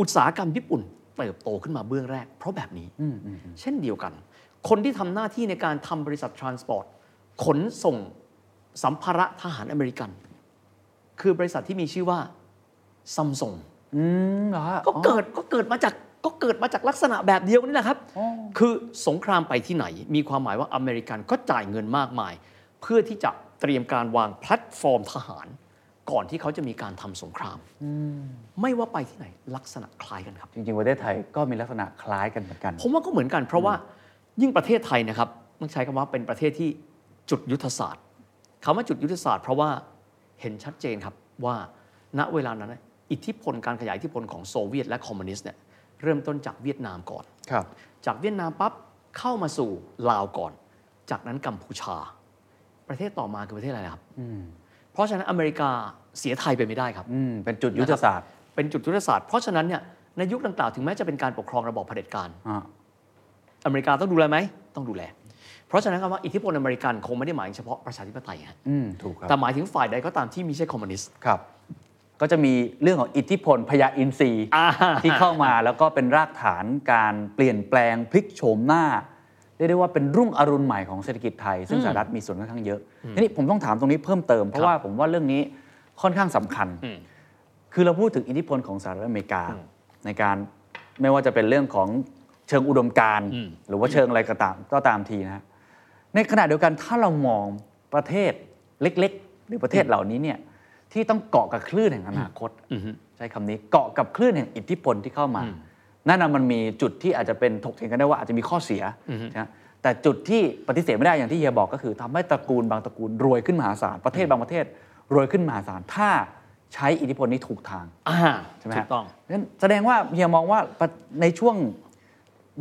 อุตสาหกรรมญี่ปุ่นเติบโตขึ้นมาเบื้องแรก เพราะแบบนี้เช่นเดียวกัน คนที่ทำหน้าที่ในการทำบริษัท transport ขนส่งสัมภาระทหารอเมริกัน คือบริษัทที่มีชื่อว่าซัมซุง อืมเหรอฮะก็เกิดก็เกิดมาจากก็เกิดมาจากลักษณะแบบเดียวนี่แหละครับคือสงครามไปที่ไหน มีความหมายว่าอเมริกันก็จ่ายเงินมากมาย เพื่อที่จะเตรียมการวางแพลตฟอร์มทหาร ก่อนที่เขาจะมีการทำสงครามไม่ว่าไปที่ไหนลักษณะคล้ายกันครับ จริงๆประเทศไทยก็มีลักษณะคล้ายกันเหมือนกัน ผมว่าก็เหมือนกัน เพราะว่ายิ่งประเทศไทยนะครับต้องใช้คำว่าเป็นประเทศที่จุดยุทธศาสตร์คำว่าจุดยุทธศาสตร์ เพราะว่าเห็นชัดเจนครับว่าณเวลานั้นนะอิทธิพลการขยายอิทธิพลของโซเวียตและคอมมิวนิสต์เนี่ยเริ่มต้นจากเวียดนามก่อนครับจากเวียดนามปั๊บเข้ามาสู่ลาวก่อน จากนั้นกัมพูชา ประเทศต่อมาคือประเทศอะไรครับเพราะฉะนั้นอเมริกาเสียไทยไปไม่ได้ครับอืมเป็นจุดยุทธศาสตร์ เป็นจุดยุทธศาสตร์เพราะฉะนั้นเนี่ยในยุคดังกล่าวถึงแม้จะเป็นการปกครองระบอบเผด็จการอ่าอเมริกาต้องดูแลไหมต้องดูแล เพราะฉะนั้นคำว่าอิทธิพลอเมริกันคงไม่ได้หมายถึงเฉพาะประชาธิปไตยฮะอืมถูกครับแต่หมายถึงฝ่ายใดก็ตามที่ไม่ใช่คอมมิวนิสต์ครับ ก็จะมีเรื่องของอิทธิพลพญาอินทรีย์อ่าที่เข้ามาแล้วก็เป็นรากฐานการเปลี่ยนแปลงพลิกโฉมหน้าเรียกได้ว่าเป็นรุ่งอรุณใหม่ของเศรษฐกิจไทย ซึ่งสหรัฐมีส่วนค่อนข้างเยอะทีนี้ผมต้องถามตรงนี้เพิ่มเติม เพราะว่าผมว่าเรื่องนี้ค่อนข้างสำคัญ คือเราพูดถึงอิทธิพลของสหรัฐอเมริกา ในการไม่ว่าจะเป็นเรื่องของเชิงอุดมการณ์หรือว่าเชิงอะไรก็ตามก็ตามทีนะฮะในขณะเดียวกันถ้าเรามองประเทศเล็ก ๆ หรือประเทศเหล่านี้เนี่ยที่ต้องเกาะกับคลื่นแห่งอนาคตใช้คำนี้เกาะกับคลื่นแห่งอิทธิพลที่เข้ามา นั่นนะมันมีจุดที่อาจจะเป็นถกเถียงกันได้ว่าอาจจะมีข้อเสียนะแต่จุดที่ปฏิเสธไม่ได้อย่างที่เฮียบอกก็คือทำให้ตระกูลบางตระกูลรวยขึ้นมหาศาลประเทศบางประเทศรวยขึ้นมหาศาลถ้าใช้อิทธิพลนี้ถูกทางอ่าใช่ไหมถูฮะกต้องงั้นแสดงว่าเฮียมองว่าประในช่วง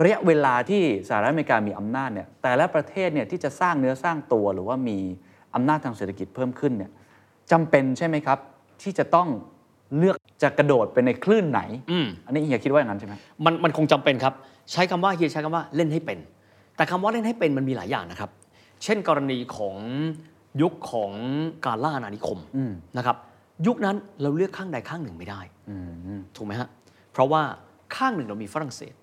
ระยะเวลาที่สหรัฐอเมริกามีอำนาจเนี่ยแต่ละประเทศเนี่ยที่จะสร้างเนื้อสร้างตัวหรือว่ามีอำนาจทางเศรษฐกิจเพิ่มขึ้นเนี่ยจำเป็นใช่ไหมครับ ที่จะต้อง เลือกจะกระโดดไปในคลื่นไหนอืมอันนี้เฮียคิดว่าอย่างนั้นใช่ไหมมันมันคงจำเป็นครับ ใช้คำว่าเฮียใช้คำว่าเล่นให้เป็น แต่คำว่าเล่นให้เป็นมันมีหลายอย่างนะครับ เช่นกรณีของยุคของการล่าอาณานิคมนะครับ ยุคนั้นเราเลือกข้างใดข้างหนึ่งไม่ได้ถูกไหมฮะเพราะว่าข้างหนึ่งเรามีฝรั่งเศส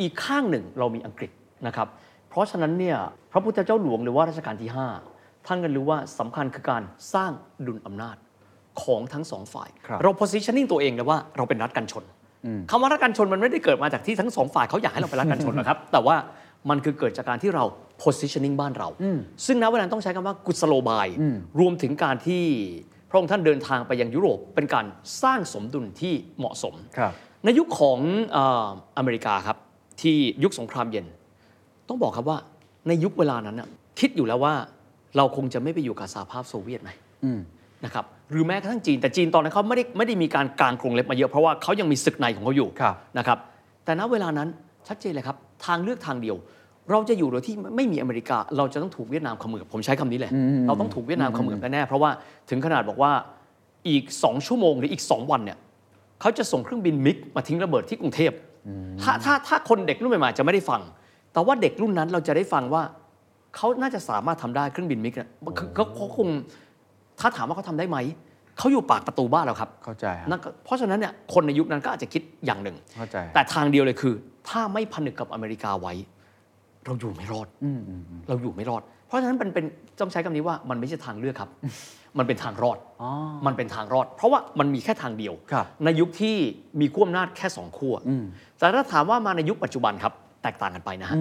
อีกข้างหนึ่งเรามีอังกฤษนะครับ เพราะฉะนั้นเนี่ยพระพุทธเจ้าหลวงหรือว่ารัชกาลที่ 5 ท่านก็รู้ว่าสำคัญคือการสร้างดุลอำนาจ ของทั้งสองฝ่ายครับเรา positioning ตัวเองเลยว่าเราเป็นรัฐกันชนคำว่ารัฐกันชนมันไม่ได้เกิดมาจากที่ทั้งสองฝ่ายเขาอยากให้เราเป็นรัฐกันชนหรอกครับ แต่ว่ามันคือเกิดจากการที่เรา positioning บ้านเรา ซึ่งณเวลานั้นต้องใช้คำว่ากุศโลบาย รวมถึงการที่พระองค์ท่านเดินทางไปยังยุโรปเป็นการสร้างสมดุลที่เหมาะสมครับในยุคของเอ่ออเมริกาครับที่ยุคสงครามเย็น ต้องบอกครับว่าในยุคเวลานั้นน่ะคิดอยู่แล้วว่าเราคงจะไม่ไปอยู่กับสหภาพโซเวียตไหมนะครับ หรือแม้กระทั่งจีนแต่จีนตอนนั้นเขาไม่ได้ไม่ได้มีการกางกรงเล็บมาเยอะเพราะว่าเขายังมีศึกในของเขาอยู่ครับนะครับแต่ณเวลานั้นชัดเจนเลยครับทางเลือกทางเดียว เราจะอยู่โดยที่ไม่มีอเมริกา เราจะต้องถูกเวียดนามเขมือบผมใช้คำนี้แหละเราต้องถูกเวียดนามเขมือบแน่ๆเพราะว่าถึงขนาดบอกว่าอีก 2 ชั่วโมงหรืออีก 2 วันเนี่ยเขาจะส่งเครื่องบินมิกมาทิ้งระเบิดที่กรุงเทพถ้าถ้าถ้าคนเด็กรุ่นใหม่ๆจะไม่ได้ฟัง แต่ว่าเด็กรุ่นนั้นเราจะได้ฟังว่าเขาน่าจะสามารถทำได้เครื่องบินมิกเนี่ยคือเขาเขาคง ถ้าถามว่าเขาทำได้ไหมเขาอยู่ปากประตูบ้านเราครับเข้าใจฮะนั่นก็เพราะฉะนั้นเนี่ยคนในยุคนั้นก็อาจจะคิดอย่างหนึ่งเข้าใจแต่ทางเดียวเลยคือ ถ้าไม่ผนึกกับอเมริกาไว้ เราอยู่ไม่รอดเราอยู่ไม่รอด เพราะฉะนั้นเป็นเป็นต้องใช้คำนี้ว่ามันไม่ใช่ทางเลือกครับ มันเป็นทางรอดมันเป็นทางรอด เพราะว่ามันมีแค่ทางเดียวครับในยุคที่มีขั้วอำนาจแค่สองขั้วแต่ถ้าถามว่ามาในยุคปัจจุบันครับแตกต่างกันไปนะฮะ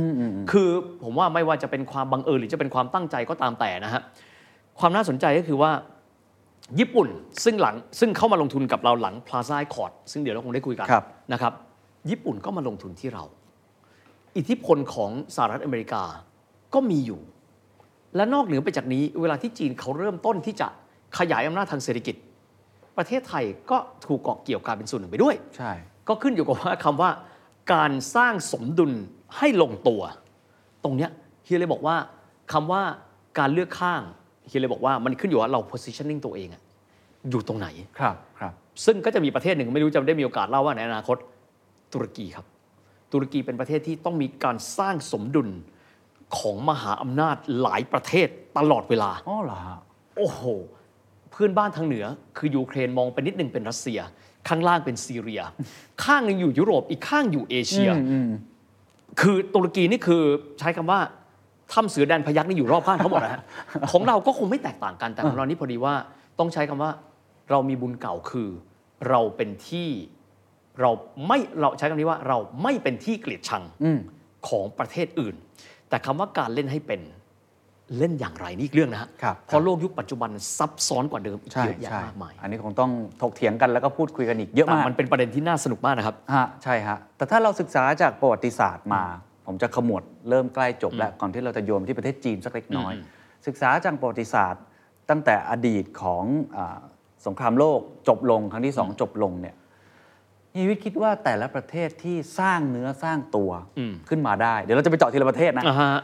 คือผมว่าไม่ว่าจะเป็นความบังเอิญหรือจะเป็นความตั้งใจก็ตามแต่นะฮะ ความน่าสนใจก็คือว่าญี่ปุ่นซึ่งหลังซึ่งเข้ามาลงทุนกับเราหลัง Plaza Accord ซึ่งเดี๋ยวเราคงได้คุยกันครับนะครับ ญี่ปุ่นก็มาลงทุนที่เรา อิทธิพลของสหรัฐอเมริกาก็มีอยู่ และนอกเหนือไปจากนี้ เวลาที่จีนเขาเริ่มต้นที่จะขยายอำนาจทางเศรษฐกิจ ประเทศไทยก็ถูกเกาะเกี่ยวกลายเป็นส่วนหนึ่งไปด้วย ใช่ ก็ขึ้นอยู่กับว่าคำว่า การสร้างสมดุลให้ลงตัว ตรงเนี้ยเฮียเลยบอกว่าคำว่าการเลือกข้าง เฮียเลยบอกว่ามันขึ้นอยู่ว่าเรา positioning ตัวเองอะอยู่ตรงไหน ครับครับ ซึ่งก็จะมีประเทศหนึ่งไม่รู้จะได้มีโอกาสเล่าว่าในอนาคตตุรกีครับ ตุรกีเป็นประเทศที่ต้องมีการสร้างสมดุลของมหาอำนาจหลายประเทศตลอดเวลา อ๋อเหรอฮะโอ้โห เพื่อนบ้านทางเหนือ คือยูเครนมองไปนิดหนึ่งเป็นรัสเซีย ข้างล่างเป็นซีเรีย ข้างหนึงอยู่ยุโรปอีกข้างอยู่เอเชียคือตุรกีนี่คือใช้คำว่า ถ้ำเสือแดนพยักนี่อยู่รอบข้างทั้งหมดนะฮะของเราก็คงไม่แตกต่างกันแต่ของเรานี่พอดีว่าต้องใช้คำว่าเรามีบุญเก่าคือ เราเป็นที่เราไม่เราใช้คำนี้ว่าเราไม่เป็นที่เกลียดชังของประเทศอื่น แต่คำว่าการเล่นให้เป็นเล่นอย่างไรนี่อีกเรื่องนะฮะครับเพราะโลกยุคปัจจุบันซับซ้อนกว่าเดิมอีกใช่เยอะแยะใช่มากมาย อันนี้คงต้องถกเถียงกันแล้วก็พูดคุยกันอีกเยอะแต่มาก มันเป็นประเด็นที่น่าสนุกมากนะครับฮะใช่ฮะ แต่ถ้าเราศึกษาจากประวัติศาสตร์มา ผมจะขมวดเริ่มใกล้จบแล้วก่อนที่เราจะโยมที่ประเทศจีนสักเล็กน้อย ศึกษาจากประวัติศาสตร์ ตั้งแต่อดีตของอาสงครามโลกจบลงครั้งที่สองจบลงเนี่ยยีวิทย์คิดว่าแต่ละประเทศที่สร้างเนื้อสร้างตัวขึ้นมาได้ เดี๋ยวเราจะไปเจาะทีละประเทศนะอ่าฮะ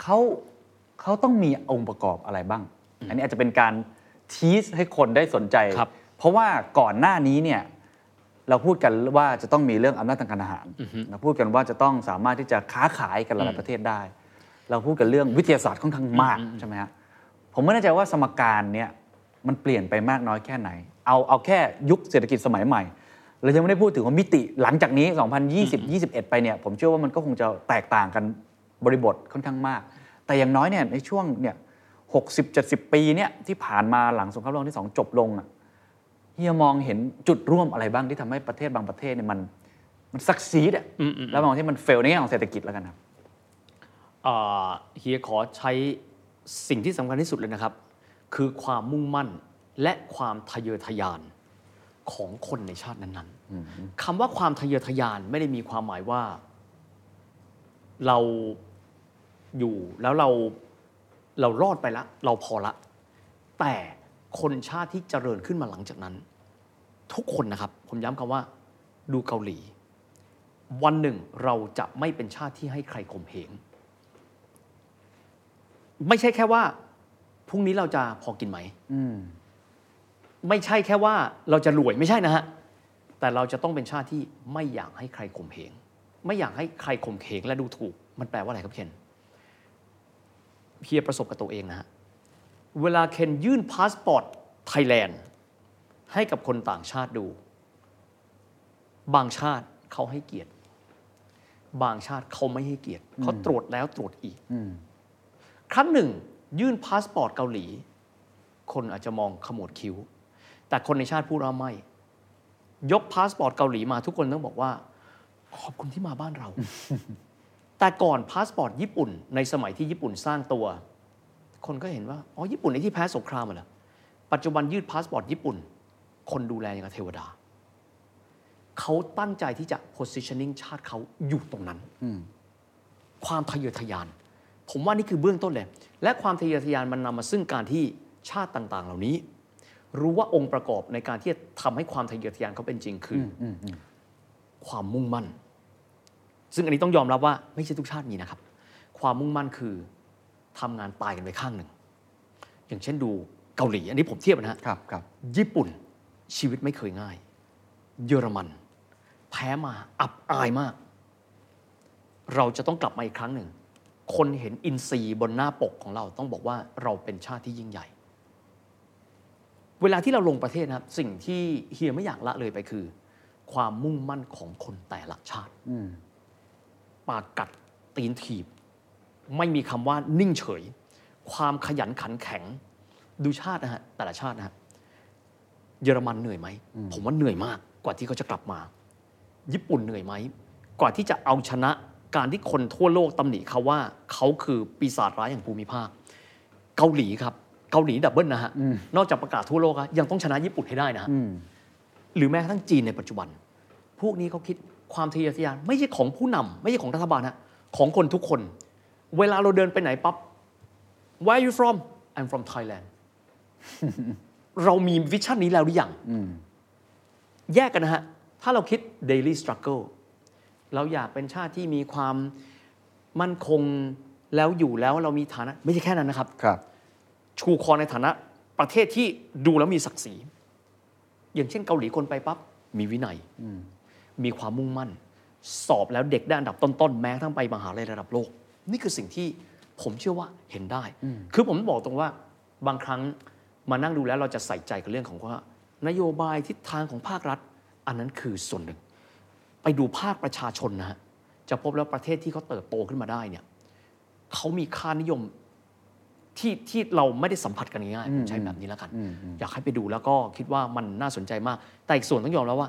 เขาเขาต้องมีองค์ประกอบอะไรบ้าง อันนี้อาจจะเป็นการทีสให้คนได้สนใจครับเพราะว่าก่อนหน้านี้เนี่ย เราพูดกันว่าจะต้องมีเรื่องอำนาจทางการทหาร เราพูดกันว่าจะต้องสามารถที่จะค้าขายกันหลายๆประเทศได้ เราพูดกันเรื่องวิทยาศาสตร์ค่อนข้างมากใช่ไหมฮะผมไม่แน่ใจว่าสมการเนี่ยมันเปลี่ยนไปมากน้อยแค่ไหน เอาเอาแค่ยุคเศรษฐกิจสมัยใหม่เรายังไม่ได้พูดถึงว่ามิติหลังจากนี้ 2020 21 ไปเนี่ยผมเชื่อว่ามันก็คงจะแตกต่างกันบริบทค่อนข้างมาก แต่อย่างน้อยเนี่ยในช่วงเนี่ย60 70 ปีเนี่ยที่ผ่านมาหลังสงครามโลกที่สองจบลงอะ เฮียมองเห็นจุดร่วมอะไรบ้างที่ทำให้ประเทศบางประเทศเนี่ยมันมันซักซีดอะแล้วบางประเทศมันเฟลในแง่ของเศรษฐกิจแล้วกันครับอ่าเฮียขอใช้สิ่งที่สำคัญที่สุดเลยนะครับ คือความมุ่งมั่นและความทะเยอทะยานของคนในชาตินั้นๆคำว่าความทะเยอทะยานไม่ได้มีความหมายว่า เราอยู่แล้วเราเรารอดไปละ เราพอละ แต่คนชาติที่เจริญขึ้นมาหลังจากนั้น ทุกคนนะครับ ผมย้ำคำว่าดูเกาหลี วันหนึ่งเราจะไม่เป็นชาติที่ให้ใครข่มเหงไม่ใช่แค่ว่าพรุ่งนี้เราจะพอกินไหมไม่ใช่แค่ว่าเราจะรวยไม่ใช่นะฮะแต่เราจะต้องเป็นชาติที่ไม่อยากให้ใครข่มเหงไม่อยากให้ใครข่มเหงและดูถูก มันแปลว่าอะไรครับเคนเพียประสบกับตัวเองนะฮะเวลาเคนยื่นพาสปอร์ตไทยแลนด์ ให้กับคนต่างชาติดู บางชาติเขาให้เกียรติ บางชาติเขาไม่ให้เกียรติเขาตรวจแล้วตรวจอีกครั้งหนึ่ง ยื่นพาสปอร์ตเกาหลี คนอาจจะมองขมวดคิ้ว แต่คนในชาติพูดว่าไม่ ยกพาสปอร์ตเกาหลีมาทุกคนต้องบอกว่า ขอบคุณที่มาบ้านเรา แต่ก่อนพาสปอร์ตญี่ปุ่น ในสมัยที่ญี่ปุ่นสร้างตัว คนก็เห็นว่าอ๋อญี่ปุ่นไอ้ที่แพ้สงครามมาเหรอปัจจุบันยื่นพาสปอร์ตญี่ปุ่น คนดูแลอย่างกับเทวดา เขาตั้งใจที่จะ positioning ชาติเขาอยู่ตรงนั้น ความทะเยอทะยาน ผมว่านี่คือเบื้องต้นเลย และความทะเยอทะยานมันนำมาซึ่งการที่ชาติต่าง ๆ เหล่านี้ รู้ว่าองค์ประกอบในการที่จะทำให้ความทะเยอทะยานเขาเป็นจริงคือความมุ่งมั่น ซึ่งอันนี้ต้องยอมรับว่าไม่ใช่ทุกชาติมีนะครับ ความมุ่งมั่นคือทำงานตายกันไปข้างหนึ่งอย่างเช่นดูเกาหลี อันนี้ผมเทียบนะฮะครับครับญี่ปุ่น ชีวิตไม่เคยง่าย เยอรมัน แพ้มาอับอายมาก เราจะต้องกลับมาอีกครั้งหนึ่ง คนเห็นอินซีย์บนหน้าปกของเราต้องบอกว่าเราเป็นชาติที่ยิ่งใหญ่ เวลาที่เราลงประเทศนะครับ สิ่งที่เฮียไม่อยากละเลยไปคือ ความมุ่งมั่นของคนแต่ละชาติปากกัดตีนถีบ ไม่มีคำว่านิ่งเฉย ความขยันขันแข็ง ดูชาตินะฮะแต่ละชาตินะฮะ เยอรมันเหนื่อยไหม ผมว่าเหนื่อยมากกว่าที่เขาจะกลับมา ญี่ปุ่นเหนื่อยไหม กว่าที่จะเอาชนะการที่คนทั่วโลกตำหนิเขาว่าเขาคือปีศาจร้ายอย่างภูมิภาค เกาหลีครับ เกาหลีดับเบิลนะฮะ นอกจากประกาศทั่วโลกแล้วยังต้องชนะญี่ปุ่นให้ได้นะฮะหรือแม้กระทั่งจีนในปัจจุบัน พวกนี้เขาคิดความทะเยอทะยานไม่ใช่ของผู้นำไม่ใช่ของรัฐบาลฮะของคนทุกคน เวลาเราเดินไปไหนปั๊บ Where are you from I'm from Thailand เรามีวิชั่นนี้แล้วหรือยังแยกกันนะฮะ ถ้าเราคิด daily struggle เราอยากเป็นชาติที่มีความมั่นคงแล้วอยู่แล้วเรามีฐานะ ไม่ใช่แค่นั้นนะครับครับ ชูคอในฐานะประเทศที่ดูแล้วมีศักดิ์ศรี อย่างเช่นเกาหลีคนไปปั๊บมีวินัยมีความมุ่งมั่น สอบแล้วเด็กได้อันดับต้นๆ แม้กระทั้งไปมหาลัยระดับโลก นี่คือสิ่งที่ผมเชื่อว่าเห็นได้ คือผมบอกตรงว่าบางครั้ง มานั่งดูแล้วเราจะใส่ใจกับเรื่องของว่านโยบายทิศทางของภาครัฐ อันนั้นคือส่วนหนึ่ง ไปดูภาคประชาชนนะฮะจะพบแล้วประเทศที่เขาเติบโตขึ้นมาได้เนี่ยเขามีค่านิยมที่ที่เราไม่ได้สัมผัสกันง่ายๆผมใช้แบบนี้แล้วกัน อยากให้ไปดูแล้วก็คิดว่ามันน่าสนใจมาก แต่อีกส่วนต้องยอมแล้วว่า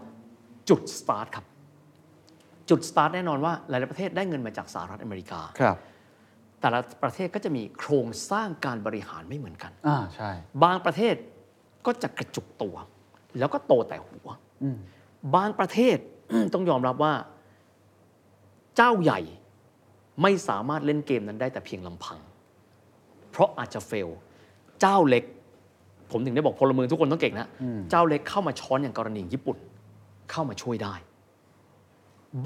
จุดสตาร์ทครับ จุดสตาร์ทแน่นอนว่าหลายๆประเทศได้เงินมาจากสหรัฐอเมริกาครับ แต่ละประเทศก็จะมีโครงสร้างการบริหารไม่เหมือนกัน อ่าใช่ บางประเทศก็จะกระจุกตัว แล้วก็โตแต่หัวบางประเทศ ต้องยอมรับว่า เจ้าใหญ่ไม่สามารถเล่นเกมนั้นได้แต่เพียงลำพัง เพราะอาจจะเฟล เจ้าเล็ก ผมถึงได้บอกพลเมืองทุกคนต้องเก่งนะเจ้าเล็กเข้ามาช้อนอย่างกรณีญี่ปุ่น เข้ามาช่วยได้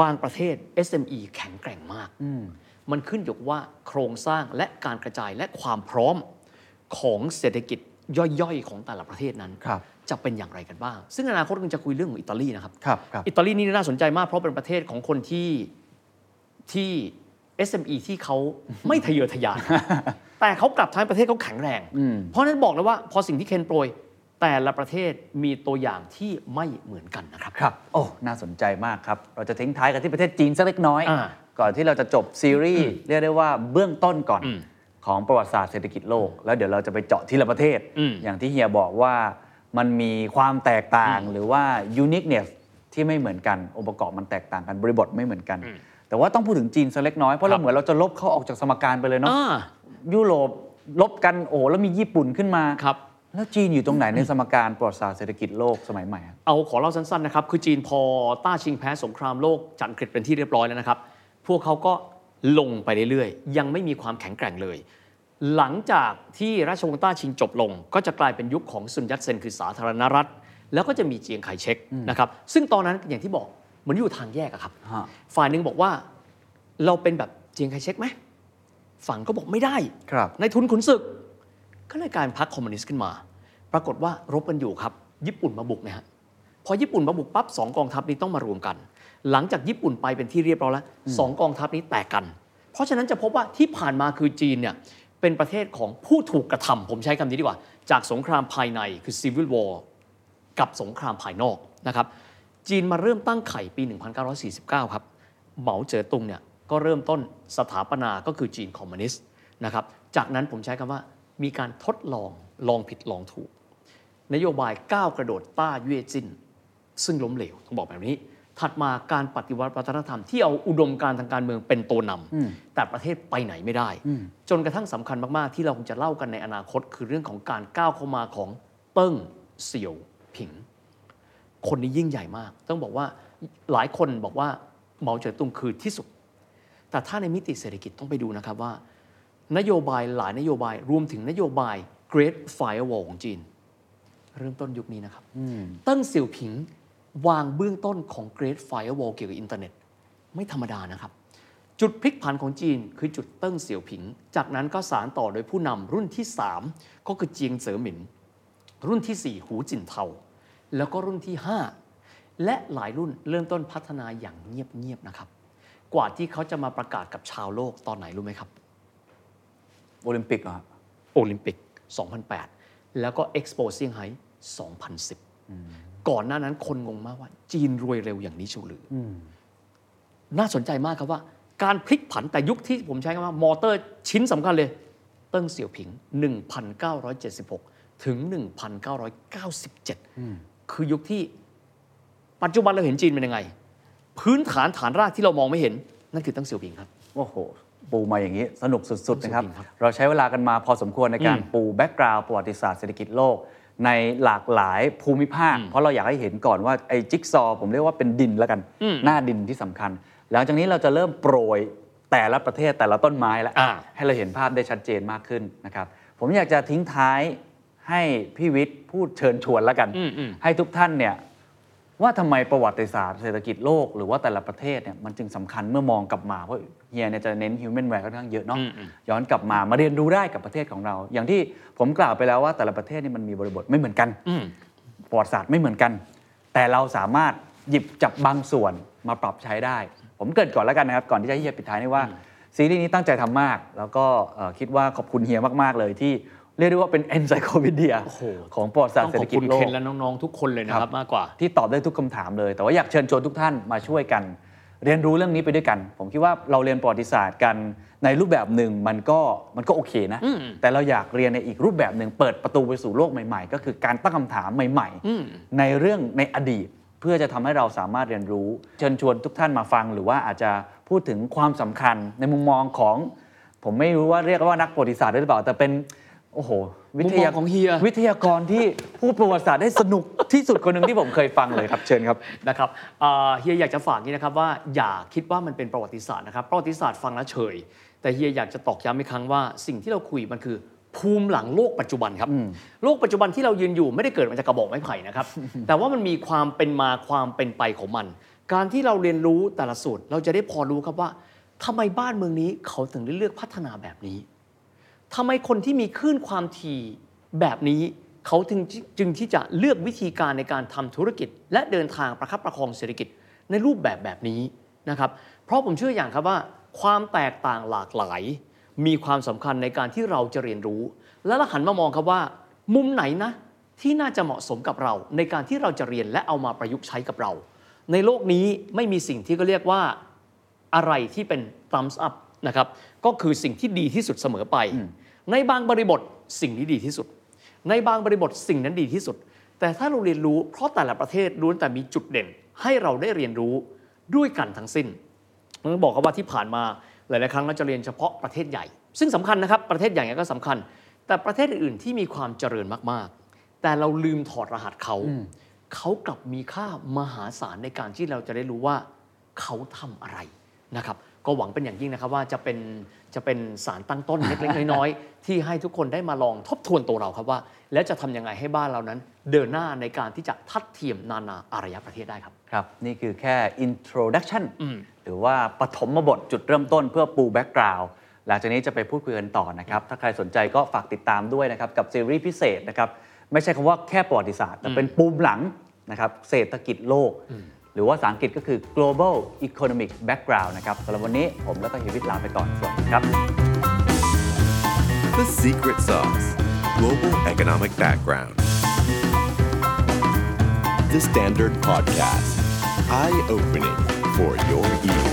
บางประเทศ SME แข็งแกร่งมากมั นขึ้นอยู่กับว่าโครงสร้างและการกระจายและความพร้อมของเศรษฐกิจย่อยๆ ของแต่ละประเทศนั้นครับจะเป็นอย่างไรกันบ้าง ซึ่งอนาคตเราจะคุยเรื่องของอิตาลีนะครับครับครับอิตาลีนี่น่าสนใจมากเพราะเป็นประเทศของคนที่ที่ SME ที่เขาไม่ทะเยอทะยาน แต่เขากลับทำให้ประเทศเขาแข็งแรง เพราะฉะนั้นบอกเลยว่าพอสิ่งที่เคนโปรย แต่ละประเทศมีตัวอย่างที่ไม่เหมือนกันนะครับ ครับ โอ้ น่าสนใจมากครับ เราจะทิ้งท้ายกันที่ประเทศจีนสักเล็กน้อย อ่าก่อนที่เราจะจบซีรีส์เรียกได้ว่าเบื้องต้นก่อนของประวัติศาสตร์เศรษฐกิจโลก แล้วเดี๋ยวเราจะไปเจาะทีละประเทศ อืมอย่างที่เฮียบอกว่ามันมีความแตกต่างหรือว่า uniqueness ที่ไม่เหมือนกัน องค์ประกอบมันแตกต่างกันบริบทไม่เหมือนกันแต่ว่าต้องพูดถึงจีนสักเล็กน้อย เพราะเราเหมือนเราจะลบเขาออกจากสมการไปเลยเนาะ อ่า ยุโรปลบกันโอ้โหแล้วมีญี่ปุ่นขึ้นมา ครับ แล้วจีนอยู่ตรงไหนในสมการประวัติศาสตร์เศรษฐกิจโลกสมัยใหม่อะเอาขอเล่าสั้นๆนะครับคือจีนพอต้าชิงแพ้สงครามโลกจากอังกฤษเป็นที่เรียบร้อยแล้วนะครับ พวกเขาก็ลงไปเรื่อยๆ ยังไม่มีความแข็งแกร่งเลย หลังจากที่ราชวงศ์ต้าชิงจบลง ก็จะกลายเป็นยุคของซุนยัตเซนคือสาธารณรัฐ แล้วก็จะมีเจียงไคเชกนะครับซึ่งตอนนั้นอย่างที่บอกเหมือนอยู่ทางแยกอะครับฮะฝ่ายหนึ่งบอกว่าเราเป็นแบบเจียงไคเชกไหมฝั่งก็บอกไม่ได้ครับในทุนขุนศึก ก็เลยกลารพักคอมมิวนิสต์ขึ้นมา ปรากฏว่ารบกันอยู่ครับ ญี่ปุ่นมาบุกนะฮะพอญี่ปุ่นมาบุกปั๊บสองกองทัพนี้ต้องมารวมกัน หลังจากญี่ปุ่นไปเป็นที่เรียบร้อยแล้วสองกองทัพนี้แตกกัน เพราะฉะนั้นจะพบว่าที่ผ่านมาคือจีนเนี่ยเป็นประเทศของผู้ถูกกระทำผมใช้คำนี้ดีกว่า จากสงครามภายในคือ civil war กับสงครามภายนอกนะครับจีนมาเริ่มตั้งไข่ปี 1949 ครับเหมาเจ๋อตุงเนี่ยก็เริ่มต้นสถาปนาก็คือจีนคอมมิวนิสต์นะครับจากนั้นผมใช้คำว่า มีการทดลองลองผิดลองถูก นโยบายก้าวกระโดดต้าเย่จินซึ่งล้มเหลวต้องบอกแบบนี้ ถัดมาการปฏิวัติวัฒนธรรมที่เอาอุดมการณ์ทางการเมืองเป็นตัวนำแต่ประเทศไปไหนไม่ได้ จนกระทั่งสำคัญมาก ๆ ที่เราคงจะเล่ากันในอนาคต คือเรื่องของการก้าวเข้ามาของเติ้งเสี่ยวผิง คนนี้ยิ่งใหญ่มาก ต้องบอกว่าหลายคนบอกว่าเหมาเจ๋อตุงคือที่สุด แต่ถ้าในมิติเศรษฐกิจต้องไปดูนะครับว่า นโยบายหลายนโยบายรวมถึงนโยบาย Great Firewall ของจีน เริ่มต้นยุคนี้นะครับเตั้งเสี่ยวผิงวางเบื้องต้นของ Great Firewall เกี่ยวกับอินเทอร์เน็ต ไม่ธรรมดานะครับ จุดพลิกผันของจีนคือจุดเติ้งเสี่ยวผิง จากนั้นก็สานต่อโดยผู้นำรุ่นที่ 3 ก็คือเจียงเจ๋อหมิน รุ่นทีสี่ 4 หูจินเทา แล้วก็รุ่นที่ 5 และหลายรุ่นเริ่มต้นพัฒนาอย่างเงียบๆนะครับ กว่าที่เขาจะมาประกาศกับชาวโลกตอนไหนรู้ไหมครับ โอลิมปิกเหรอครับโอลิมปิก 2008 แล้วก็เอ็กซ์โปเซี่ยงไฮ้2010 ก่อนหน้านั้นคนงงมากว่า จีนรวยเร็วอย่างนี้เชียวหรือน่าสนใจมากครับว่า การพลิกผันแต่ยุคที่ผมใช้คำว่า มอเตอร์ชิ้นสำคัญเลย เติ้งเสี่ยวผิง 1976 ถึง 1997 คือยุคที่ปัจจุบันเราเห็นจีนเป็นยังไง พื้นฐานฐานรากที่เรามองไม่เห็น นั่นคือเติ้งเสี่ยวผิงครับ โอ้โห ปูมาอย่างนี้ สนุกสุดๆนะครับสุดๆครับ เราใช้เวลากันมาพอสมควรในการอืมปู background ประวัติศาสตร์เศรษฐกิจโลก ในหลากหลายภูมิภาค เพราะเราอยากให้เห็นก่อนว่าไอ้จิ๊กซอว์ผมเรียกว่าเป็นดินแล้วกันอืมหน้าดินที่สำคัญ หลังจากนี้เราจะเริ่มโปรยแต่ละประเทศแต่ละต้นไม้แล้วอ่าให้เราเห็นภาพได้ชัดเจนมากขึ้นนะครับผมอยากจะทิ้งท้ายให้พี่วิทย์พูดเชิญชวนแล้วกันอืมอืมให้ทุกท่านเนี่ยว่าทำไมประวัติศาสตร์เศรษฐกิจโลกหรือว่าแต่ละประเทศเนี่ยมันจึงสำคัญเมื่อมองกลับมาเพราะ เฮียเนี่ยจะเน้น human value ค่อนข้างเยอะเนาะอืมอืมย้อนกลับมามาเรียนรู้ได้กับประเทศของเรา อย่างที่ผมกล่าวไปแล้วว่าแต่ละประเทศนี่มันมีบริบทไม่เหมือนกันอืมประวัติศาสตร์ไม่เหมือนกัน แต่เราสามารถหยิบจับบางส่วนมาปรับใช้ได้ ผมเกริดก่อนแล้วกันนะครับ ก่อนที่จะให้เฮียปิดท้ายนี่ว่าซีรีส์นี้ตั้งใจทำมาก แล้วก็เอ่อคิดว่าขอบคุณเฮียมากๆเลยที่เรียกได้ว่าเป็นเอนไซโควิเดียโอ้โหของประวัติศาสตต้อร์งเศรษขฐอบกิจคุณโลเคนกและน้อง ๆ ทุกคนเลยนะครับมากกว่าที่ตอบได้ทุกคำถามเลย แต่ว่าอยากเชิญชวนทุกท่านมาช่วยกัน เรียนรู้เรื่องนี้ไปด้วยกัน ผมคิดว่าเราเรียนประวัติศาสตร์กันในรูปแบบหนึ่งมันก็มันก็โอเคนะ แต่เราอยากเรียนในอีกรูปแบบหนึ่งเปิดประตูไปสู่โลกใหม่ๆ ก็คือการตั้งคำถามใหม่ๆ ในเรื่องในอดีต เพื่อจะทำให้เราสามารถเรียนรู้ เชิญชวนทุกท่านมาฟัง หรือว่าอาจจะพูดถึงความสำคัญในมุมมองของ ผมไม่รู้ว่าเรียกว่านักประวัติศาสตร์ได้หรือเปล่าแต่เป็นโอ้โห วิทยามุมมองของเฮียวิทยากรที่พูดประวัติศาสตร์ได้สนุกที่สุดคนหนึ่งที่ผมเคยฟังเลยครับ เชิญครับนะครับเอ่อเฮียอยากจะฝากนี้นะครับว่าอย่าคิดว่ามันเป็นประวัติศาสตร์นะครับประวัติศาสตร์ฟังแล้วเฉย แต่เฮียอยากจะตอกย้ำอีกครั้งว่าสิ่งที่เราคุยมันคือภูมิหลังโลกปัจจุบันครับ โลกปัจจุบันที่เรายืนอยู่ไม่ได้เกิดมาจากกระบอกไม้ไผ่นะครับ แต่ว่ามันมีความเป็นมาความเป็นไปของมัน การที่เราเรียนรู้แต่ละสูตรเราจะได้พอรู้ครับว่าทำไมบ้านเมืองนี้เขาถึงได้เลือกพัฒนาแบบนี้ ทำไมคนที่มีคลื่นความถี่แบบนี้เขาถึงจึงที่จะเลือกวิธีการในการทำธุรกิจ และเดินทางประคับประคองเศรษฐกิจในรูปแบบแบบนี้นะครับ เพราะผมเชื่ออย่างครับว่า ความแตกต่างหลากหลาย มีความสำคัญในการที่เราจะเรียนรู้ และเราหันมามองครับว่า มุมไหนนะที่น่าจะเหมาะสมกับเรา ในการที่เราจะเรียนและเอามาประยุกต์ใช้กับเรา ในโลกนี้ไม่มีสิ่งที่ก็เรียกว่าอะไรที่เป็น thumbs up นะครับก็คือสิ่งที่ดีที่สุดเสมอไป ในบางบริบทสิ่งนี้ดีที่สุด ในบางบริบทสิ่งนั้นดีที่สุด แต่ถ้าเราเรียนรู้เพราะแต่ละประเทศล้วนแต่มีจุดเด่น ให้เราได้เรียนรู้ด้วยกันทั้งสิ้นต้องบอกครับว่าที่ผ่านมาหลาย ๆ ครั้งเราจะเรียนเฉพาะประเทศใหญ่ ซึ่งสำคัญนะครับประเทศใหญ่ก็สำคัญ แต่ประเทศอื่น ๆ ที่มีความเจริญมาก ๆ แต่เราลืมถอดรหัสเขา เขากลับมีค่ามหาศาลในการที่เราจะได้รู้ว่าเขาทำอะไรนะครับ ก็หวังเป็นอย่างยิ่งนะครับว่าจะเป็นจะเป็นสารตั้งต้นเล็กๆน้อยๆ ที่ให้ทุกคนได้มาลองทบทวนตัวเราครับว่า แล้วจะทำยังไงให้บ้านเรานั้น เดินหน้าในการที่จะทัดเทียมนานาอารยประเทศได้ครับ ครับ นี่คือแค่ introduction หรือว่าปฐมบทจุดเริ่มต้นเพื่อปูแบ็กกราวด์หลังจากนี้จะไปพูดคุยกันต่อนะครับ ถ้าใครสนใจก็ฝากติดตามด้วยนะครับ กับซีรีส์พิเศษนะครับ ไม่ใช่คำว่าแค่ประวัติศาสตร์ แต่เป็นปูมหลังนะครับ เศรษฐกิจโลก หรือว่าภาษาอังกฤษก็คือ global economic background นะครับสำหรับวันนี้ผมแล้วก็เฮียวิตลาไปก่อน สวัสดีครับ The secret sauce Global Economic Background. The Standard Podcast. Eye opening for your ears.